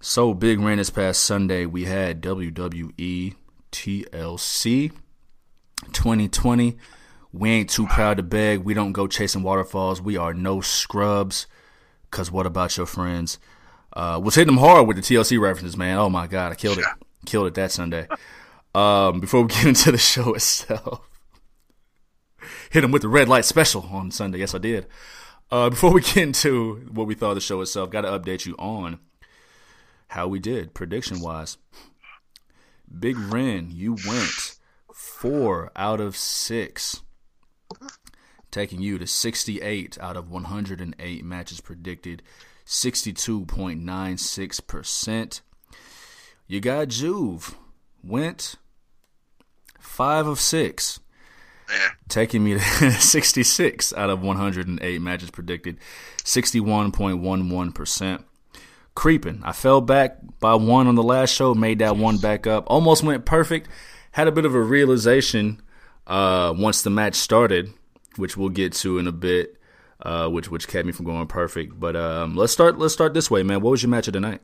So Big Ren this past Sunday. We had WWE TLC 2020. We ain't too proud to beg. We don't go chasing waterfalls. We are no scrubs. Cause what about your friends? Uh, was hitting them hard with the TLC references, man. Oh my god, I killed it. Killed it that Sunday. Um, before we get into the show itself, hit them with the red light special on Sunday. Yes, I did. Uh, before we get into what we thought of the show itself, got to update you on how we did prediction wise. Big Ren, you went four out of six, taking you to 68 out of 108 matches predicted, 62.96%. You got Juve, went five of six, Yeah. taking me to 66 out of 108 matches predicted, 61.11%. Creeping. I fell back by one on the last show, made that one back up. Almost went perfect. Had a bit of a realization uh, once the match started, which we'll get to in a bit, uh, which which kept me from going perfect. But um, let's start let's start this way, man. What was your match of the night?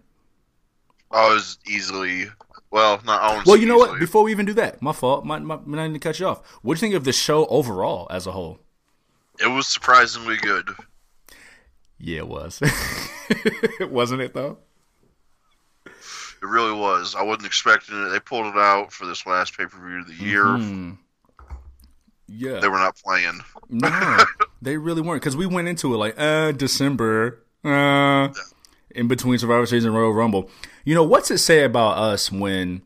I was easily well, not Well, you know what? Before we even do that, my fault. My, my, my, I didn't cut you off. What do you think of the show overall as a whole? It was surprisingly good. Yeah, it was. Wasn't it though? It really was. I wasn't expecting it. They pulled it out for this last pay per view of the year. Mhm. Yeah. They were not playing. No, they really weren't because we went into it like, uh, December, uh, in between Survivor Series and Royal Rumble. You know, what's it say about us when,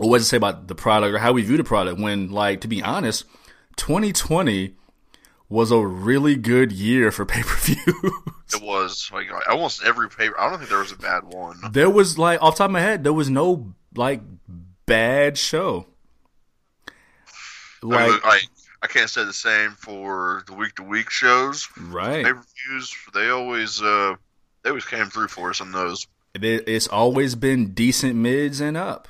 or what's it say about the product or how we view the product when, like, to be honest, 2020 was a really good year for pay per view. It was like almost every paper. I don't think there was a bad one. there was like, off the top of my head, there was no like bad show. I, Like, mean, I I can't say the same for the week to week shows. right. Pay per views they always uh they always came through for us on those. It- It's always been decent mids and up.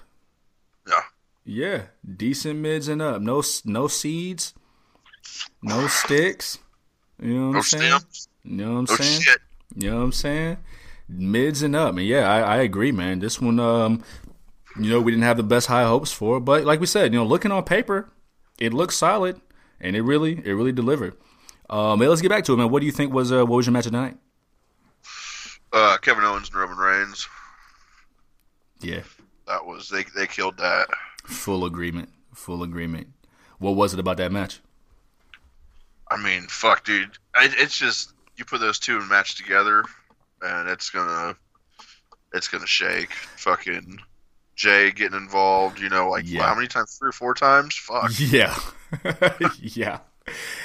Yeah. Yeah, decent mids and up. No no seeds, no sticks. You know what No I'm saying? stems. You know what I'm No saying? shit. You know what I'm saying? Mids and up. And yeah, I, I agree, man. This one, um, you know, we didn't have the best high hopes for, but like we said, you know, looking on paper, it looks solid, and it really, it really delivered. Um, hey, let's get back to it, man. What do you think was uh, what was your match of the night? Uh, Kevin Owens and Roman Reigns. Yeah, That was they they killed that. full agreement. Full agreement. What was it about that match? I mean, fuck, dude. It, it's just you put those two in match together, and it's gonna it's gonna shake. Fucking Jey getting involved. You know, like Yeah. how many times? Three or four times. Fuck. Yeah, yeah.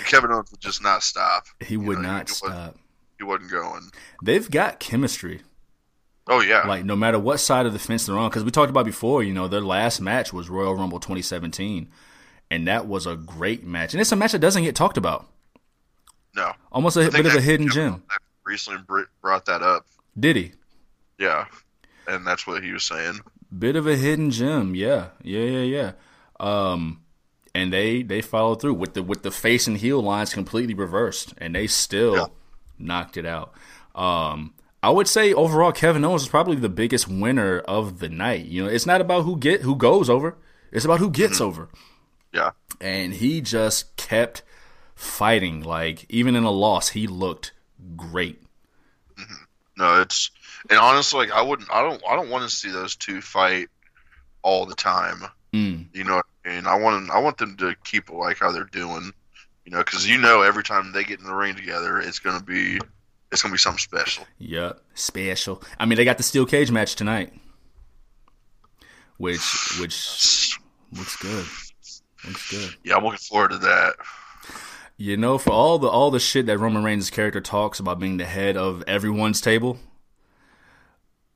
Kevin Owens would just not stop. He would know, not he wasn't- stop. He wasn't going. They've got chemistry. Oh yeah. Like no matter what side of the fence they're on, because we talked about before. You know, their last match was Royal Rumble 2017, and that was a great match. And it's a match that doesn't get talked about. no. Almost a I bit of a hidden gem. Recently br- brought that up. Did he? Yeah, and that's what he was saying. Bit of a hidden gem. Yeah, yeah, yeah, yeah. Um, and they they followed through with the with the face and heel lines completely reversed, and they still Yeah. knocked it out. Um, I would say overall, Kevin Owens is probably the biggest winner of the night. You know, it's not about who get who goes over; it's about who gets over. Yeah. And he just kept fighting. Like even in a loss, he looked great. No, it's and honestly, like I wouldn't, I don't, I don't want to see those two fight all the time. Mm. You know, and I want, I want them to keep it like how they're doing. You know, because you know, every time they get in the ring together, it's gonna be, it's gonna be something special. Yep, special. I mean, they got the steel cage match tonight, which which looks good. Looks good. Yeah, I'm looking forward to that. You know, for all the all the shit that Roman Reigns' character talks about being the head of everyone's table.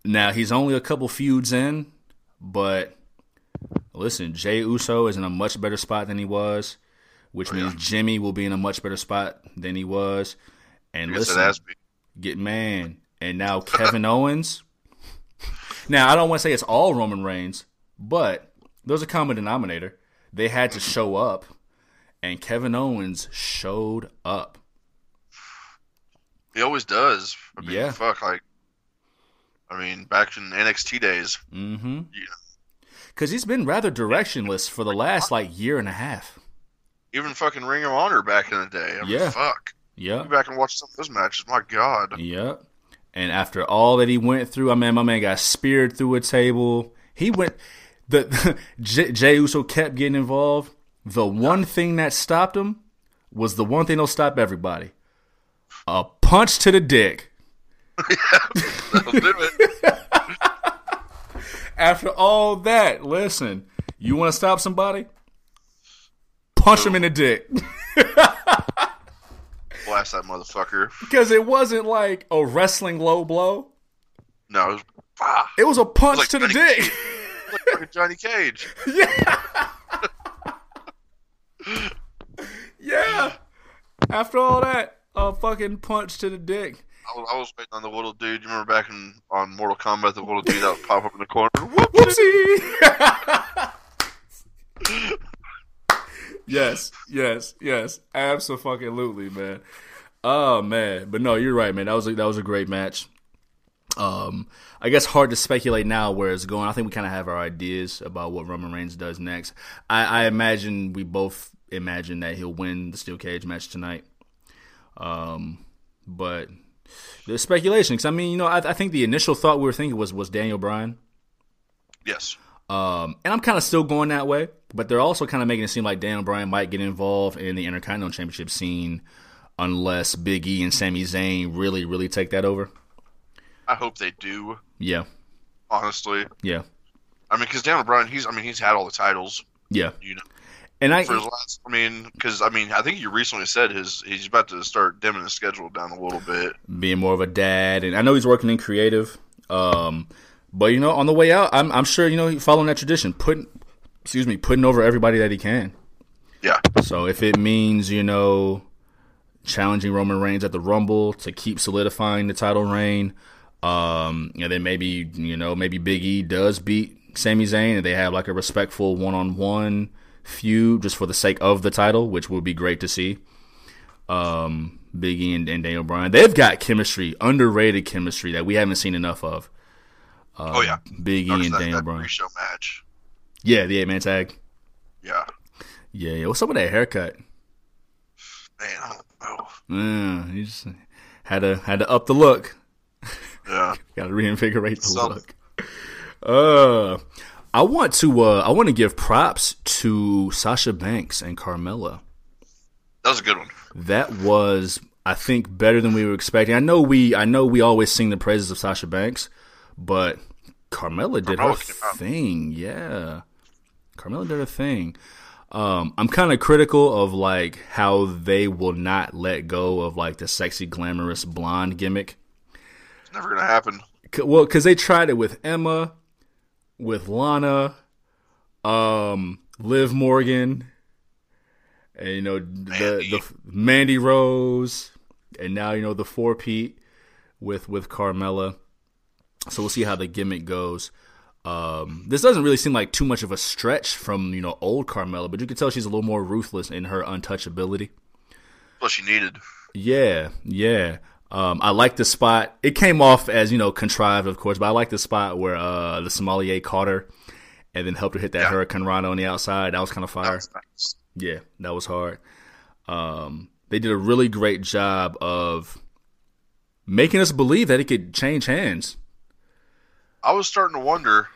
Now he's only a couple feuds in, but listen, Jey Uso is in a much better spot than he was, which Oh, means yeah. Jimmy will be in a much better spot than he was. And it listen, has to be. get man, and now Kevin Owens. Now I don't want to say it's all Roman Reigns, but there's a common denominator. They had to show up, and Kevin Owens showed up. He always does. I mean, Yeah. fuck, like, I mean, back in NXT days, Mm-hmm. Yeah. Because he's been rather directionless for the last like year and a half. even fucking Ring of Honor back in the day. I mean, Yeah. fuck. Yeah. Go back and watch some of those matches. My God. Yep. And after all that he went through, I mean, my man got speared through a table. He went. The J- Jey Uso kept getting involved. The one thing that stopped him was the one thing that'll stop everybody: a punch to the dick. Do it. After all that, listen, you want to stop somebody? Punch him in the dick. Blast that motherfucker. Because it wasn't like a wrestling low blow. No, it was, ah, It was a punch like to the dick. like Johnny Cage. Yeah. Yeah. After all that, a fucking punch to the dick. I was, I was waiting on the little dude. You remember back in on Mortal Kombat, the little dude that would pop up in the corner. Whoopsie. yes, yes, yes. Absolutely, man. Oh man, but no, you're right, man. That was a, that was a great match. Um, I guess hard to speculate now where it's going. I think we kind of have our ideas about what Roman Reigns does next. I, I imagine we both imagine that he'll win the steel cage match tonight. Um, but the speculation, because I mean, you know, I, I think the initial thought we were thinking was was Daniel Bryan. Yes. Um, and I'm kind of still going that way, but they're also kind of making it seem like Daniel Bryan might get involved in the Intercontinental Championship scene unless Big E and Sami Zayn really, really take that over. I hope they do. Yeah, Honestly, yeah, I mean, because Daniel Bryan, he's I mean, he's had all the titles. yeah. You know, And I, for his last. I mean, because I mean, I think you recently said his he's about to start dimming his schedule down a little bit. being more of a dad, and I know he's working in creative. Um, but you know, on the way out, I'm, I'm sure you know following that tradition, putting, excuse me, putting over everybody that he can. Yeah. So if it means, you know, challenging Roman Reigns at the Rumble to keep solidifying the title reign, um, and then maybe, you know, maybe Big E does beat Sami Zayn and they have like a respectful one on one feud just for the sake of the title, which would be great to see. Um, Big E and, and Daniel Bryan. They've got chemistry, underrated chemistry that we haven't seen enough of. oh yeah. Big E Notice and that, Daniel that Bryan. pre-show match. Yeah, the eight man tag. Yeah. Yeah, yeah. What's up with that haircut? Man, I don't know. Mm, he just had to had to up the look. Yeah. Got to reinvigorate the Some- look. Uh, I want to uh, I want to give props to Sasha Banks and Carmella. That was a good one. That was, I think, better than we were expecting. I know we I know we always sing the praises of Sasha Banks, but Carmella did her Carmella came out. thing. Yeah, Carmella did her thing. Um, I'm kind of critical of like how they will not let go of like the sexy, glamorous blonde gimmick. It's never gonna happen. Well because they tried it with Emma, with Lana, um, Liv Morgan, and you know the Mandy. the Mandy Rose, and now you know the four-peat with with Carmella. So we'll see how the gimmick goes. Um, this doesn't really seem like too much of a stretch from you know old Carmella, but you can tell she's a little more ruthless in her untouchability. Plus, she needed. Yeah, yeah. Um, I like the spot. It came off as you know contrived, of course, but I like the spot where uh, the sommelier caught her and then helped her hit that Yeah. hurricanrana on the outside. That was kind of That fire. was nice. Yeah, that was hard. Um, they did a really great job of making us believe that it could change hands. I was starting to wonder.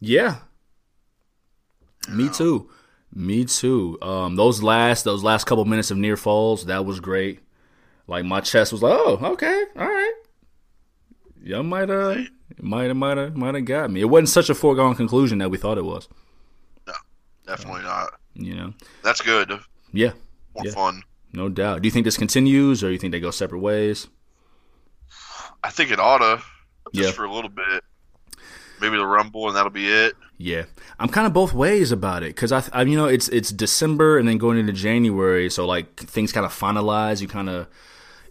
Yeah. Me too. Me too. Um, those last those last couple minutes of near falls, that was great. Like my chest was like, oh, okay, all right. Y'all might uh might have might have might have got me. It wasn't such a foregone conclusion that we thought it was. No, definitely not. You know. That's good. Yeah. More Yeah. fun. no doubt. Do you think this continues, or you think they go separate ways? I think it oughta just Yeah. for a little bit. Maybe the Rumble and that'll be it. Yeah, I'm kind of both ways about it because I, I, you know, it's it's December and then going into January, so like things kind of finalize. You kind of,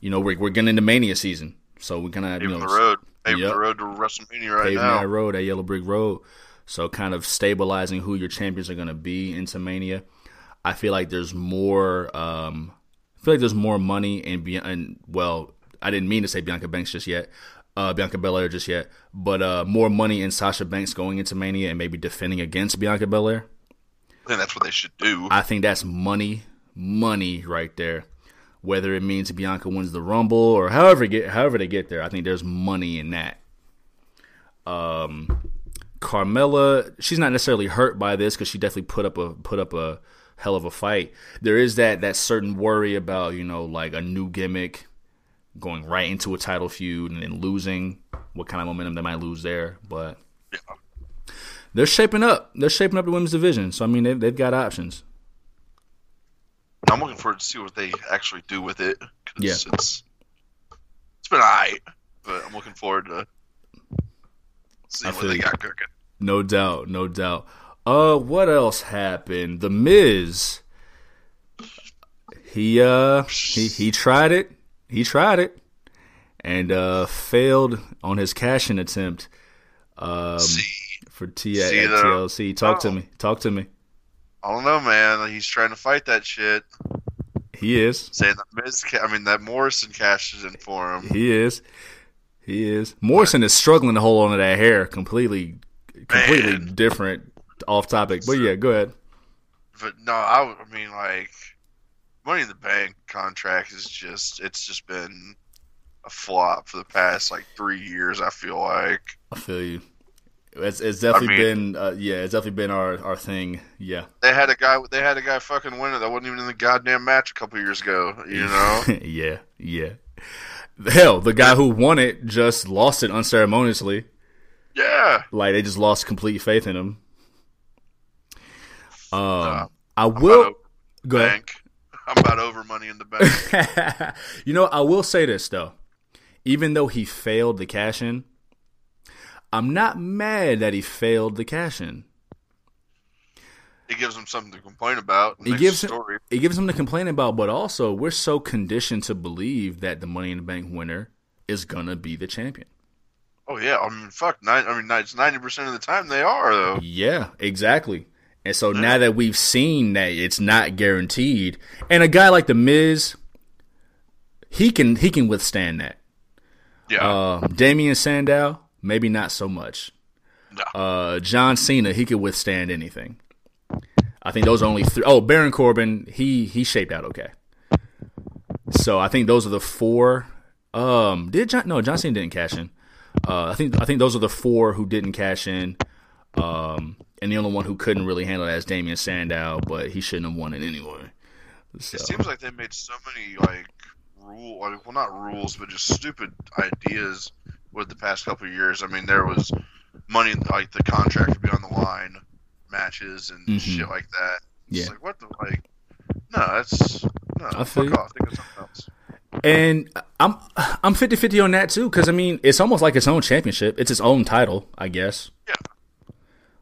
you know, we're we're getting into Mania season, so we're kind of you know the road. Paving Yep. the road to WrestleMania right now, that road, that yellow brick road. So kind of stabilizing who your champions are going to be into Mania. I feel like there's more. Um, I feel like there's more money and well, I didn't mean to say Bianca Banks just yet, uh, Bianca Belair just yet, but uh, more money in Sasha Banks going into Mania and maybe defending against Bianca Belair. I think that's what they should do. I think that's money, money right there. Whether it means Bianca wins the Rumble or however get however they get there, I think there's money in that. Um, Carmella, she's not necessarily hurt by this because she definitely put up a put up a hell of a fight. There is that that certain worry about you know like a new gimmick going right into a title feud and then losing. What kind of momentum they might lose there, but they're shaping up. They're shaping up the women's division, so I mean they've, they've got options. I'm looking forward to see what they actually do with it. 'cause Yeah. it's it's been alright, but I'm looking forward to seeing what they got cooking. No doubt, no doubt. Uh, what else happened? The Miz. He uh he he tried it. He tried it, and uh failed on his cashing attempt. Um, see, for T at TLC. Talk to Oh. me. Talk to me. I don't know, man. He's trying to fight that shit, He is. saying that Miz, I mean that Morrison cashes in for him. He is. He is. Morrison is struggling to hold on to that hair completely, completely Man. different, off topic. But yeah, go ahead. But no, I, I mean like Money in the Bank contract is just it's just been a flop for the past like three years. I feel like. I feel you. It's, it's definitely mean- been uh, yeah, it's definitely been our, our thing. Yeah, They had a guy. They had a guy fucking win it that wasn't even in the goddamn match a couple years ago. You know. yeah, yeah. Hell, the guy who won it just lost it unceremoniously. yeah. Like they just lost complete faith in him. Um, Nah, I will go ahead. bank. I'm about over Money in the Bank. you know, I will say this though. Even though he failed the cash in, I'm not mad that he failed the cash in. it gives him something to complain about. It gives him, story. it gives him to complain about, but also we're so conditioned to believe that the Money in the Bank winner is gonna be the champion. Oh yeah. I mean, fuck. Nine, I mean, it's ninety percent of the time they are though. Yeah, exactly. And so now that we've seen that it's not guaranteed, and a guy like the Miz, he can he can withstand that. Yeah. Uh, Damien Sandow, maybe not so much. No. Uh, John Cena, he could withstand anything. I think those are only three oh Baron Corbin, he he shaped out okay. So I think those are the four. Um, did John? No, John Cena didn't cash in. Uh, I think I think those are the four who didn't cash in. Um, and the only one who couldn't really handle that is Damien Sandow, but he shouldn't have won it anyway. So, It seems like they made so many like rule, like well, not rules, but just stupid ideas with the past couple of years. I mean, there was money like the contract to be on the line, matches and Mhm. shit like that. It's Yeah. like what the like? No, that's no. I fuck you. off. Think of something else. And I'm I'm 50-50 on that too cuz I mean, it's almost like its own championship. It's its own title, I guess. Yeah.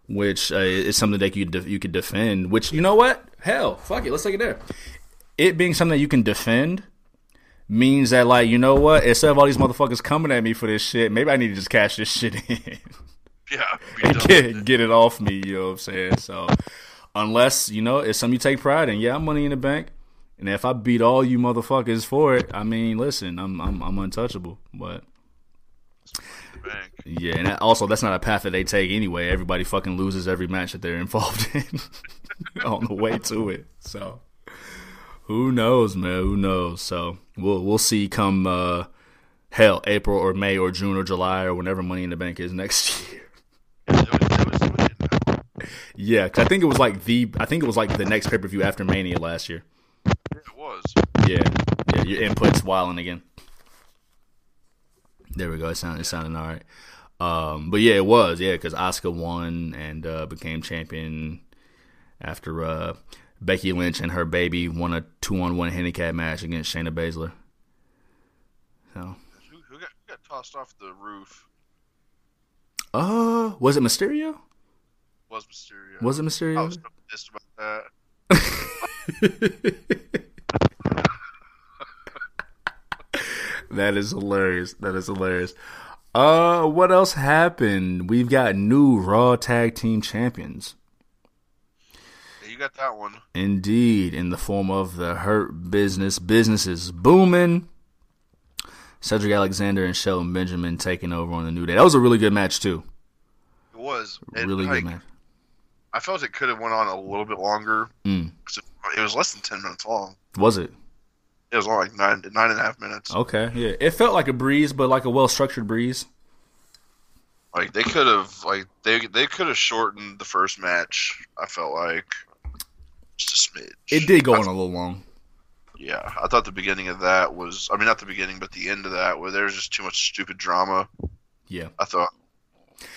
Which uh, is something that you you could defend, which you know what? Hell, fuck it, let's take it there. It being something that you can defend means that like, you know what? Instead of all these motherfuckers coming at me for this shit, maybe I need to just cash this shit in. Yeah. And get it. get it off me. You know what I'm saying? So unless you know it's something you take pride in, yeah, I'm money in the bank. And if I beat all you motherfuckers for it, I mean, listen, I'm I'm, I'm untouchable. But Bank. yeah, and also that's not a path that they take anyway. Everybody fucking loses every match that they're involved in on the way to it. So who knows, man? Who knows? So we'll we'll see come uh, hell April or May or June or July or whenever Money in the Bank is next year. yeah, was, it was, it was, Yeah, 'cause I think it was like the I think it was like the next pay per view after Mania last year. it was. Yeah, yeah, your input's wilding again. There we go. It sounded it sounded all right. Um, but yeah, it was yeah because Asuka won and uh, became champion after uh, Becky Lynch and her baby won a two on one handicap match against Shayna Baszler. So, Who, who, got, who got tossed off the roof? uh, was it Mysterio? Was Mysterio. Was it I Mysterio? was so pissed about that. that is hilarious. That is hilarious. Uh, what else happened? We've got new Raw Tag Team Champions. Got that one. Indeed, in the form of the Hurt Business. Businesses booming. Cedric Alexander and Shelton Benjamin taking over on the New Day. That was a really good match too. It was. It, really like, good match. I felt it could have went on a little bit longer. Mm. It, was less than 10 minutes long. Was it? It was like nine, nine and a half minutes. Okay, yeah. It felt like a breeze, but like a well structured breeze. Like they could have, like they they could have shortened the first match. I felt like just a smidge. It did go on a little long. Yeah, I thought the beginning of that was. I mean, not the beginning, but the end of that, where there was just too much stupid drama. Yeah. I thought,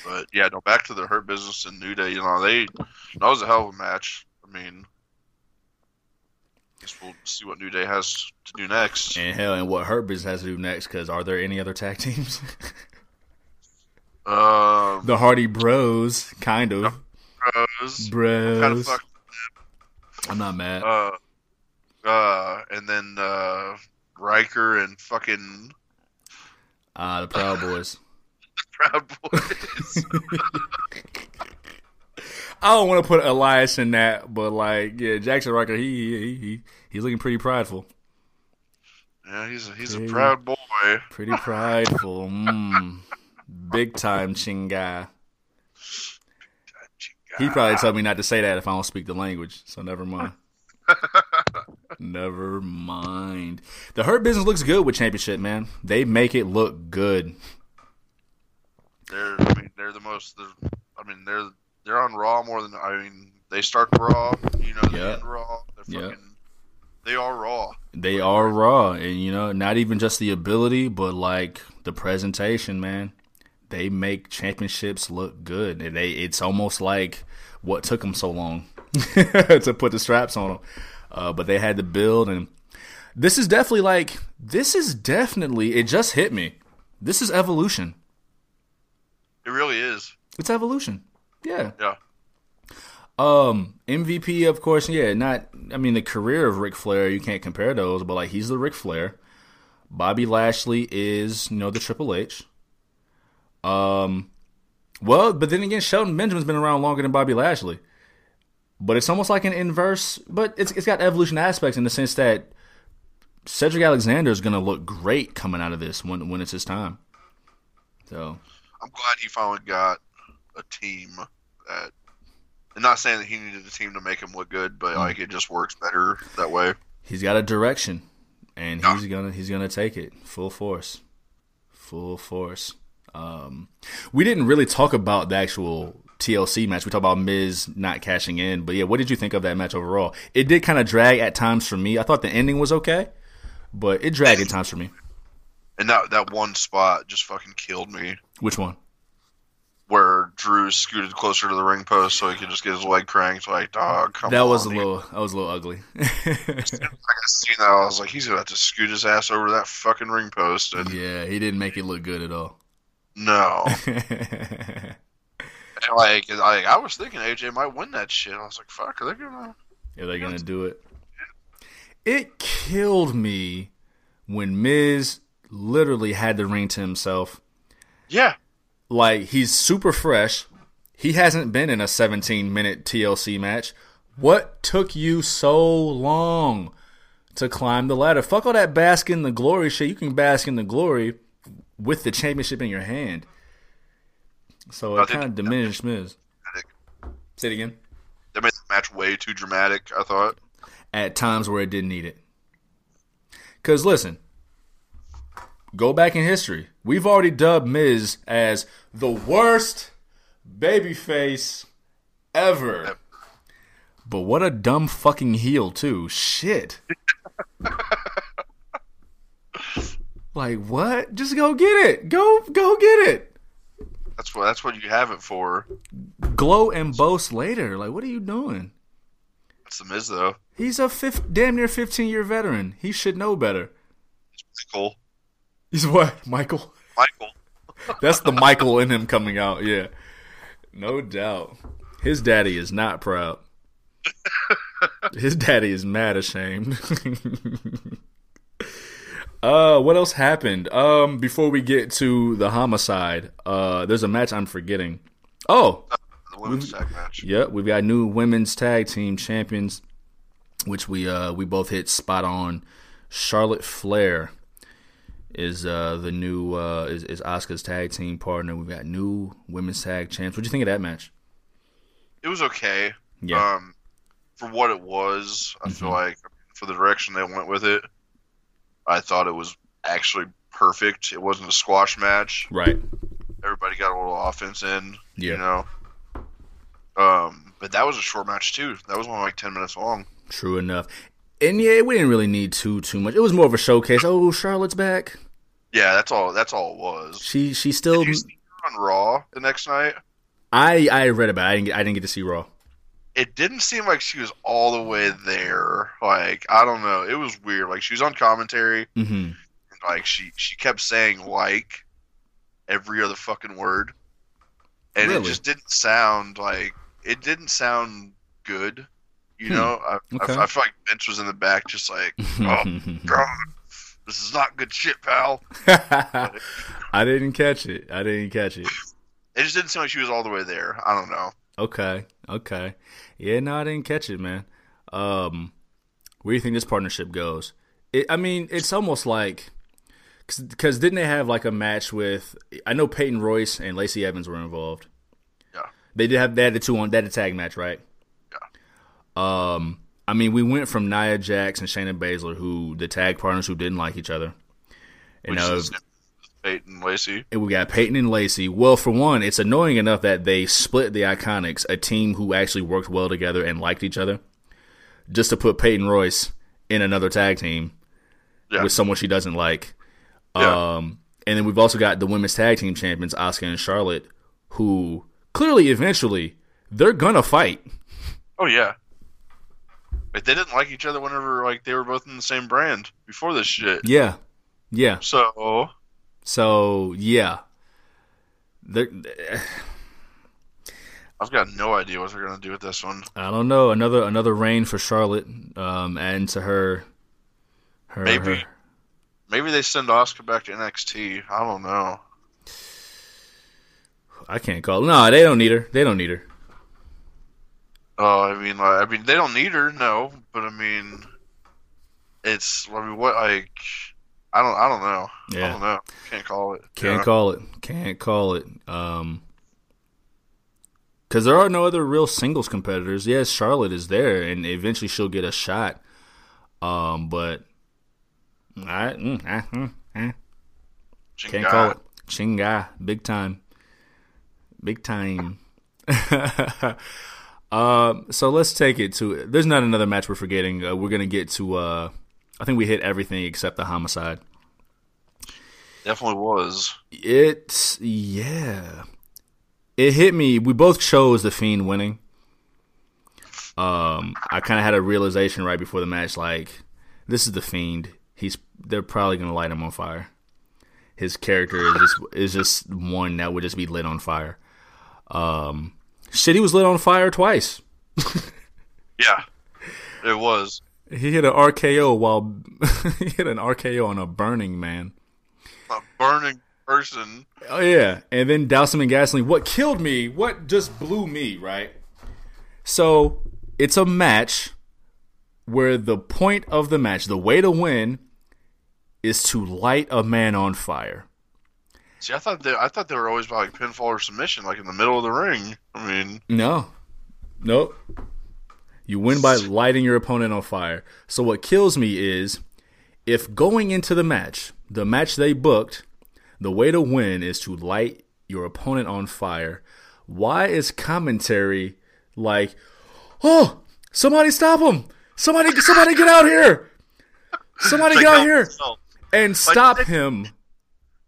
but yeah, no. Back to the Hurt Business and New Day. You know, they that was a hell of a match. I mean, I guess we'll see what New Day has to do next. And hell, and what Hurt Business has to do next? Because are there any other tag teams? Um, the Hardy Bros, kind of. Bros, Bros. kind of fucked. I'm not mad. Uh, uh, and then uh, Ryker and fucking Ah, the Proud Boys. Proud Boys. I don't want to put Elias in that, but like, yeah, Jaxson Ryker, he he he he's looking pretty prideful. yeah, he's a, he's a proud boy. Pretty prideful. Mm. Big time chinga. He probably told me not to say that if I don't speak the language, so never mind. never mind. The Hurt business looks good with championship, man. They make it look good. They're I mean they're the most. They're, I mean they're they're on Raw more than I mean they start Raw. You know they Yeah. end Raw. They're fucking. They are Raw. They are raw, and you know, not even just the ability, but like the presentation, man. They make championships look good, and they it's almost like what took them so long to put the straps on them. Uh, but they had to build, and this is definitely like this is definitely it just hit me. This is evolution. It really is. It's evolution. Yeah. Yeah. Um, MVP, of course, yeah, not. I mean, the career of Ric Flair, you can't compare those, but like he's the Ric Flair. Bobby Lashley is, you know, the Triple H. Um, well, but then again, Shelton Benjamin's been around longer than Bobby Lashley. But it's almost like an inverse, but it's it's got evolution aspects in the sense that Cedric Alexander is going to look great coming out of this when when it's his time. So I'm glad he finally got a team that. I'm not saying that he needed a team to make him look good, but like it just works better that way. he's got a direction, and Yeah. he's gonna he's gonna take it full force, full force. Um, we didn't really talk about the actual TLC match. We talked about Miz not cashing in, but yeah, what did you think of that match overall? It did kind of drag at times for me. I thought the ending was okay, but it dragged at times for me. And that that one spot just fucking killed me. Which one? Where Drew scooted closer to the ring post so he could just get his leg cranked. Like, dog, come That on. was a dude. little that was a little ugly. Like I seen that, I was like, he's about to scoot his ass over that fucking ring post. And yeah, he didn't make it look good at all. No, like, like I was thinking AJ might win that shit. I was like, fuck, are they gonna? Yeah, they're gonna do it. It killed me when Miz literally had the ring to himself. Yeah, Like he's super fresh. He hasn't been in a 17 minute TLC match. What took you so long to climb the ladder? Fuck all that bask in the glory shit. You can bask in the glory with the championship in your hand. So it kind of diminished Miz. Say it again. they made the match way too dramatic. I thought. at times where it didn't need it. Because listen, go back in history. We've already dubbed Miz as the worst babyface ever. But what a dumb fucking heel, too. Shit. like what? Just go get it. Go go get it. That's what that's what you have it for. Glow and boast later. Like what are you doing? It's the Miz though. He's a fifth, damn near 15 year veteran. He should know better. Michael. He's what? Michael? Michael. That's the Michael in him coming out, yeah. No doubt. His daddy is not proud. His daddy is mad ashamed. uh what else happened? Um before we get to the homicide, uh there's a match I'm forgetting. Oh, The women's tag match. Yep, we've got new women's tag team champions, which we uh we both hit spot on. Charlotte Flair is uh the new uh is, is Asuka's tag team partner. We've got new women's tag champs. What'd you think of that match? It was okay. Yeah. Mm-hmm. Um, for what it was, I feel like for the direction they went with it, I thought it was actually perfect. It wasn't a squash match. Right. Everybody got a little offense in. Yeah. You know. Um, but that was a short match too. That was only like ten minutes long. True enough. And yeah, we didn't really need too too much. It was more of a showcase. Oh, Charlotte's back. Yeah, that's all. That's all it was. She she still Did you see her on Raw the next night? I I read about it. I didn't get, I didn't get to see Raw. It didn't seem like she was all the way there. Like I don't know. It was weird. Like she was on commentary. Mhm. And, like she she kept saying like every other fucking word, and Really? it just didn't sound like it didn't sound good. You Hmm. know, I, Okay. I, I feel like Vince was in the back, just like, oh god, this is not good shit, pal. I didn't catch it. I didn't catch it. It just didn't seem like she was all the way there. I don't know. Okay. Okay. Yeah, no, I didn't catch it, man. Um, where do you think this partnership goes? It, I mean, it's almost like because didn't they have like a match with? I know Peyton Royce and Lacey Evans were involved. Yeah. They did have they had the two on that tag match, right? Yeah. Um, I mean, we went from Nia Jax and Shayna Baszler, who the tag partners who didn't like each other, and now Peyton Lacey. and we got Peyton and Lacey. Well, for one, it's annoying enough that they split the Iconics, a team who actually worked well together and liked each other, just to put Peyton Royce in another tag team Yeah. with someone she doesn't like. Yeah. Um, and then we've also got the women's tag team champions, Asuka and Charlotte, who clearly, eventually, they're gonna fight. Oh yeah. Like they didn't like each other whenever like they were both in the same brand before this shit. Yeah, yeah. So So yeah. I've got no idea what they're gonna do with this one. I don't know. Another another reign for Charlotte, um, and to her, her, Maybe. her- Maybe they send Asuka back to NXT. I don't know. I can't call. No, they don't need her. They don't need her. Oh, I mean, like, I mean, they don't need her, no. But I mean, it's. I mean, what like. I don't. I don't know. Yeah. I don't know. Can't call it. Can't Yeah. call it. Can't call it. Um, because there are no other real singles competitors. Yes, Charlotte is there, and eventually she'll get a shot. Um, but I mm, ah, mm, ah, can't call it. Chinga, big time, big time. Um, so let's take it to. There's not another match we're forgetting. Uh, we're gonna get to. Uh, I think we hit everything except the homicide. Definitely was. It's yeah. It hit me. We both chose the Fiend winning. Um, I kind of had a realization right before the match, like this is the Fiend. He's they're probably gonna light him on fire. His character is just is just one that would just be lit on fire. Um, shit, he was lit on fire twice. Yeah. It was. He hit an RKO while he hit an RKO on a burning man. A burning person. Oh yeah, and then douse him in gasoline. What killed me? What just blew me? Right. So it's a match where the point of the match, the way to win, is to light a man on fire. See, I thought they, I thought they were always about like pinfall or submission, like in the middle of the ring. I mean, No, nope. You win by lighting your opponent on fire. So what kills me is if going into the match, the match they booked, the way to win is to light your opponent on fire. Why is commentary like, "Oh, somebody stop him! Somebody, somebody get out here! Somebody get out here and stop him,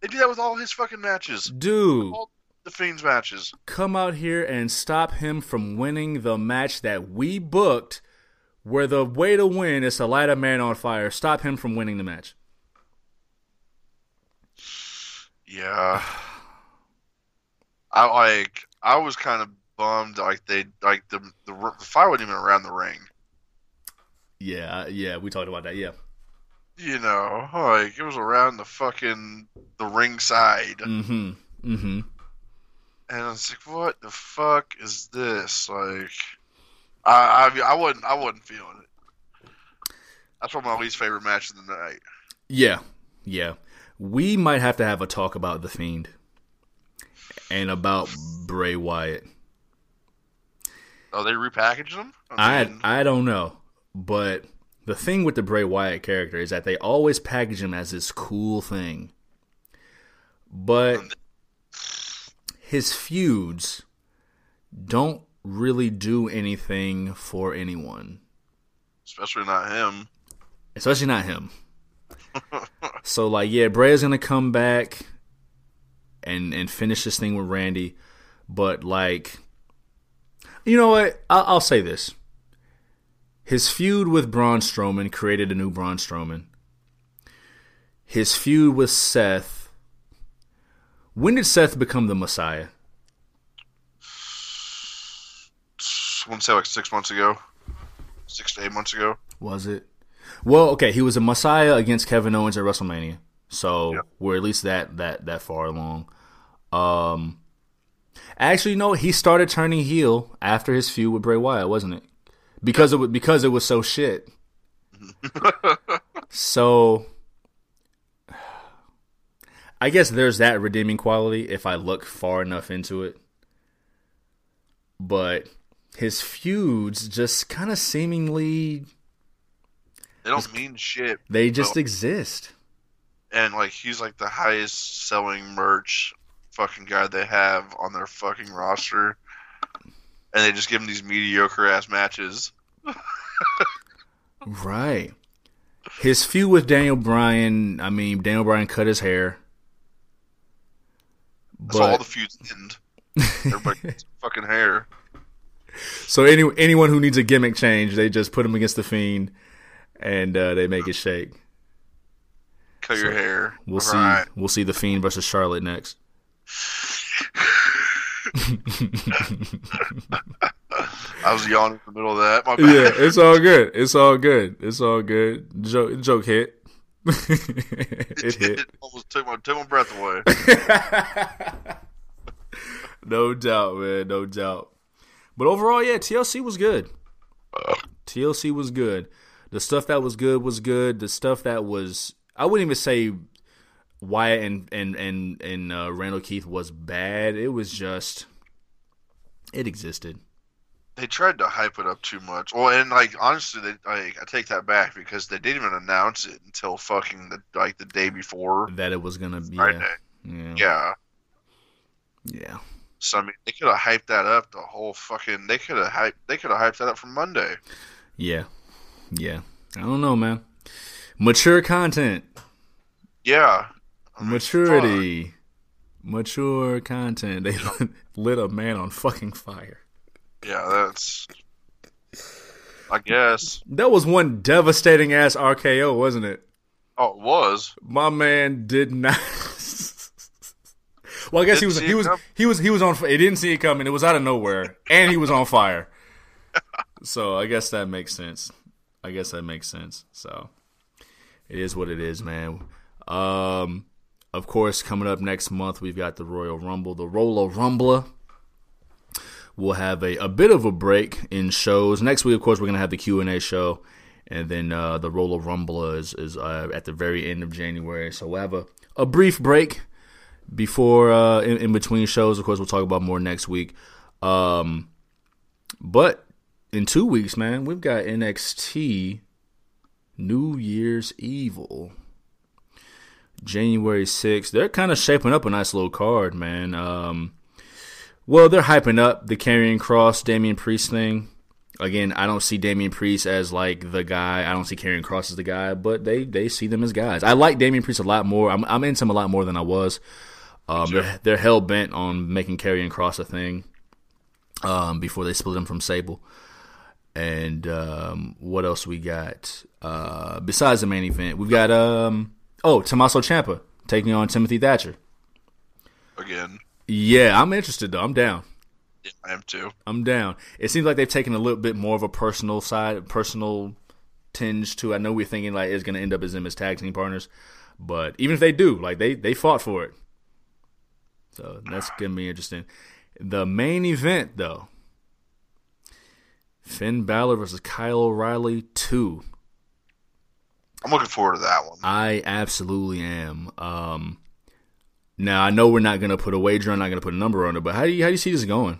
They do that with all his fucking matches, dude!" all the Fiend's matches. come out here and stop him from winning the match that we booked where the way to win is to light a man on fire, stop him from winning the match. Yeah. I like. I was kind of bummed. Like they like the the, the fire wasn't even around the ring. Yeah, yeah, we talked about that. Yeah. You know, like it was around the fucking the ring side, Mm-hmm. Mm-hmm. And I was like, "What the fuck is this?" Like, I I, I wasn't I wasn't feeling it. That's one of my least favorite matches of the night. Yeah, yeah. We might have to have a talk about the Fiend and about Bray Wyatt. Oh, they repackaged them. I mean, I don't know, but the thing with the Bray Wyatt character is that they always package him as this cool thing, but his feuds don't really do anything for anyone, especially not him. especially not him. so like, yeah, Bray is gonna come back and and finish this thing with Randy, but like, you know what? I'll, I'll say this. His feud with Braun Strowman created a new Braun Strowman. His feud with Seth. When did Seth become the Messiah? I want to say like six months ago, six to eight months ago. Was it? Well, okay, he was a Messiah against Kevin Owens at WrestleMania. So Yeah. we're at least that that that far along. Um actually no, he started turning heel after his feud with Bray Wyatt, wasn't it? Because it was because it was so shit. so I guess there's that redeeming quality if I look far enough into it. But his feuds just kind of seemingly They don't mean shit. they just exist. and like he's like the highest selling merch fucking guy they have on their fucking roster, and they just give him these mediocre ass matches. Right. His feud with Daniel Bryan, I mean, Daniel Bryan cut his hair. That's all the feuds end. Everybody gets fucking hair. so any anyone who needs a gimmick change, they just put him against the Fiend, and uh, they make it shake. Cut your hair. We'll see. Right. We'll see the Fiend versus Charlotte next. I was yawning in the middle of that. Yeah, it's all good. It's all good. It's all good. Joke, joke hit. it hit. almost took my took my breath away. no doubt, man. No doubt. But overall, yeah, TLC was good. TLC was good. The stuff that was good was good. The stuff that was, I wouldn't even say Wyatt and and and and uh, Randall Keith was bad. It was just, it existed. They tried to hype it up too much. Well, and like honestly, they like I take that back because they didn't even announce it until fucking the like the day before That it was gonna be. Friday. Yeah, yeah, Yeah. So I mean, they could have hyped that up the whole fucking. They could have hyped. They could have hyped that up from Monday. Yeah. Yeah. I don't know, man. Mature content. Yeah. I mean, Maturity. Mature content. They lit a man on fucking fire. Yeah, that's. I guess. That was one devastating ass RKO, wasn't it? Oh, it was. My man did not. well, I guess he Didn't was. see He was. He was. He was on. He didn't see it coming. It was out of nowhere, and he was on fire. So I guess that makes sense. I guess that makes sense. So it is what it is, man. Um, of course, coming up next month, we've got the Royal Rumble, the Roller Rumbler. We'll have a, a bit of a break in shows. Next week, of course, we're gonna have the Q and A show, and then uh, the Roller Rumbler is is uh, at the very end of January. So we'll have a, a brief break before uh, in, in between shows. Of course, we'll talk about more next week. Um, but in two weeks, man, we've got NXT New Year's Evil. January 6th. They're kind of shaping up a nice little card, man. Um, well, they're hyping up the Karrion Cross Damian Priest thing. Again, I don't see Damian Priest as like the guy. I don't see Karrion Cross as the guy, but they they see them as guys. I like Damian Priest a lot more. I'm I'm into him a lot more than I was. Um, they're, they're hell bent on making Karrion Cross a thing. Um, before they split him from Sable, And um, what else we got? Uh, besides the main event, we've got um, oh Tommaso Ciampa taking on Timothy Thatcher. Again, Yeah, I'm interested though. I'm down. yeah, I am too. I'm down. It seems like they've taken a little bit more of a personal side, personal tinge to. I know we're thinking like it's going to end up as them as tag team partners, but even if they do, like they they fought for it, so that's going to be interesting. The main event though, Finn Balor versus Kyle O'Reilly two. I'm looking forward to that one. I absolutely am. Um, now I know we're not going to put a wager on, I'm not going to put a number on it, but how do you how do you see this going?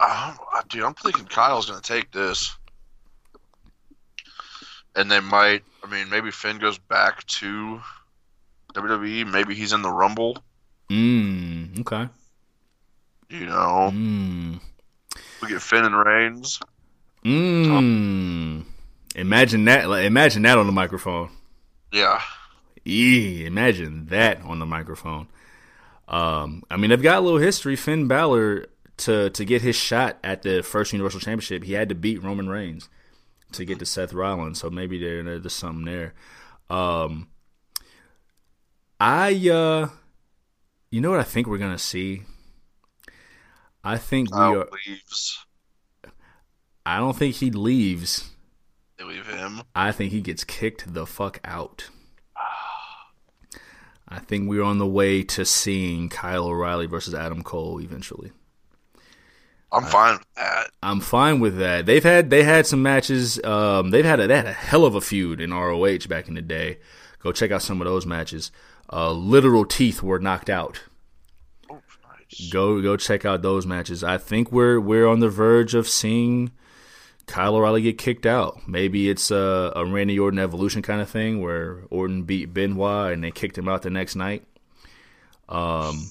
I don't- I- dude, I'm thinking Kyle's going to take this, and they might. I mean, maybe Finn goes back to WWE. Maybe he's in the Rumble. Mm, okay. You know, Mm. we get Finn and Reigns. Mm. Imagine that. Like, imagine that on the microphone. Yeah, Eee, imagine that on the microphone. Um, I mean, they've got a little history. Finn Balor to to get his shot at the first Universal Championship, he had to beat Roman Reigns to get to Seth Rollins. So maybe there there's something there. Um, I uh, you know what I think we're gonna see. I think we are. leaves. I don't think he leaves. They leave him. I think he gets kicked the fuck out. I think we're on the way to seeing Kyle O'Reilly versus Adam Cole eventually. I'm fine with that. I'm fine with that. They've had they had some matches. Um, they've had a, they had a hell of a feud in ROH back in the day. Go check out some of those matches. Uh, literal teeth were knocked out. Oh, nice. Go go check out those matches. I think we're we're on the verge of seeing Kyle O'Reilly get kicked out. Maybe it's a, a Randy Orton evolution kind of thing where Orton beat Benoit and they kicked him out the next night. Um,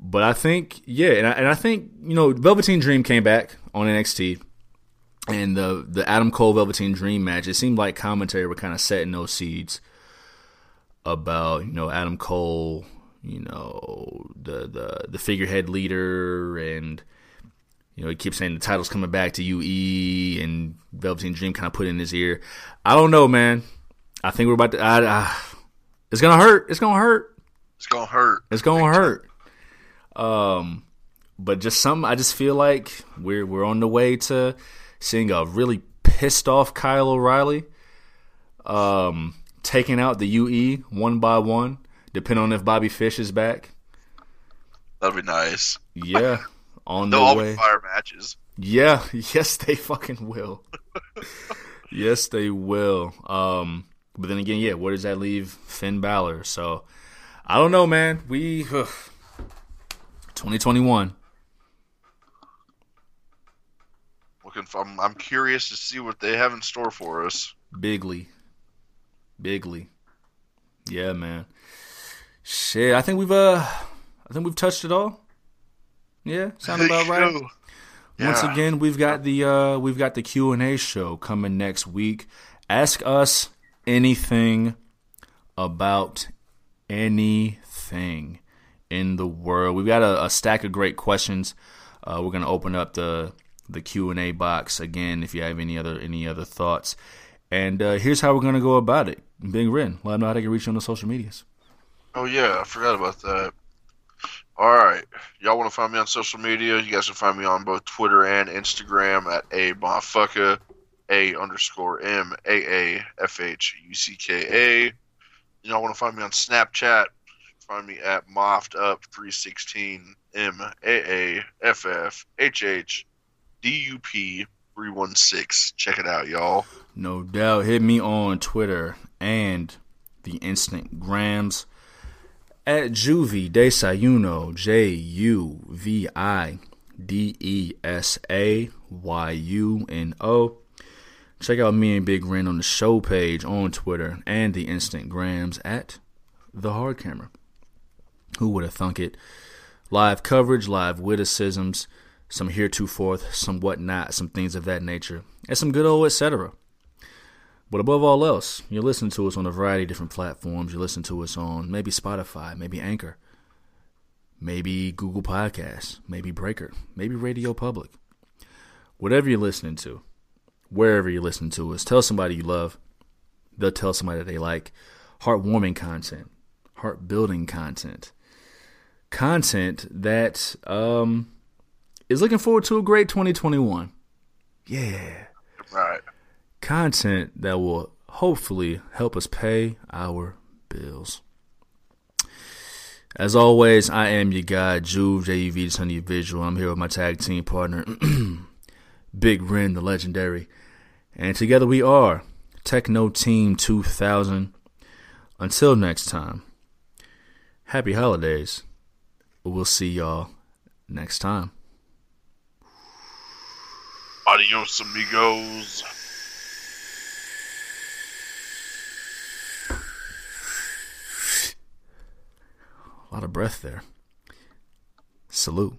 but I think yeah, and I, and I think you know Velveteen Dream came back on NXT. And the the Adam Cole Velveteen Dream match, it seemed like commentary were kind of setting those seeds about you know Adam Cole, you know the the the figurehead leader, and you know he keeps saying the title's coming back to UE, and Velveteen Dream kind of put in his ear. I don't know, man. I think we're about to. I, I, it's gonna hurt. It's gonna hurt. It's gonna hurt. It's gonna hurt. Um, but just some. I just feel like we're we're on the way to seeing a really pissed off Kyle O'Reilly. Um, taking out the UE one by one, depending on if Bobby Fish is back. That'd be nice. Yeah, on the They'll way. fire matches. Yeah, yes, they fucking will. yes, they will. Um, but then again, yeah, where does that leave Finn Balor? So I don't know, man. We ugh, 2021. Looking, for, I'm, I'm curious to see what they have in store for us. Bigly. Bigly. Yeah, man. Shit, I think we've uh I think we've touched it all. Yeah, sound about right. Yo. Once again, we've got the uh we've got the Q&A show coming next week. Ask us anything about anything in the world. We've got a, a stack of great questions. Uh, we're going to open up the the Q&A box again if you have any other any other thoughts. And uh, here's how we're going to go about it. Big Ren, let them know how they can reach you on the social medias. Oh yeah, I forgot about that. All right, y'all want to find me on social media? You guys can find me on both Twitter and Instagram at a motherfucker, a underscore m a a f h u c k a. Y'all want to find me on Snapchat? Find me at moffed up three sixteen m a a f f h h d u p three one six. Check it out, y'all. No doubt. Hit me on Twitter and the Instant Grams at Juvi Desayuno, J U V I D E S A Y U N O. Check out me and Big Ren on the show page on Twitter and the Instant Grams at The Hard Camera. Who would have thunk it? Live coverage, live witticisms, some heretofore, some whatnot, some things of that nature, and some good old etc. But above all else, you listen to us on a variety of different platforms. You listen to us on maybe Spotify, maybe Anchor, maybe Google Podcasts, maybe Breaker, maybe Radio Public. whatever you're listening to, wherever you're listening to us, tell somebody you love. They'll tell somebody that they like. Heartwarming content, heart building content, content that um, is looking forward to a great 2021. Yeah. Right. Content that will hopefully help us pay our bills. As always, I am your guy, Juve, J-U-V, the Sunny Visual. I'm here with my tag team partner, Big Ren, the legendary. And together we are Techno Team 2000. Until next time, happy holidays. We'll see y'all next time. Adios, amigos. A lot of breath there. Salute.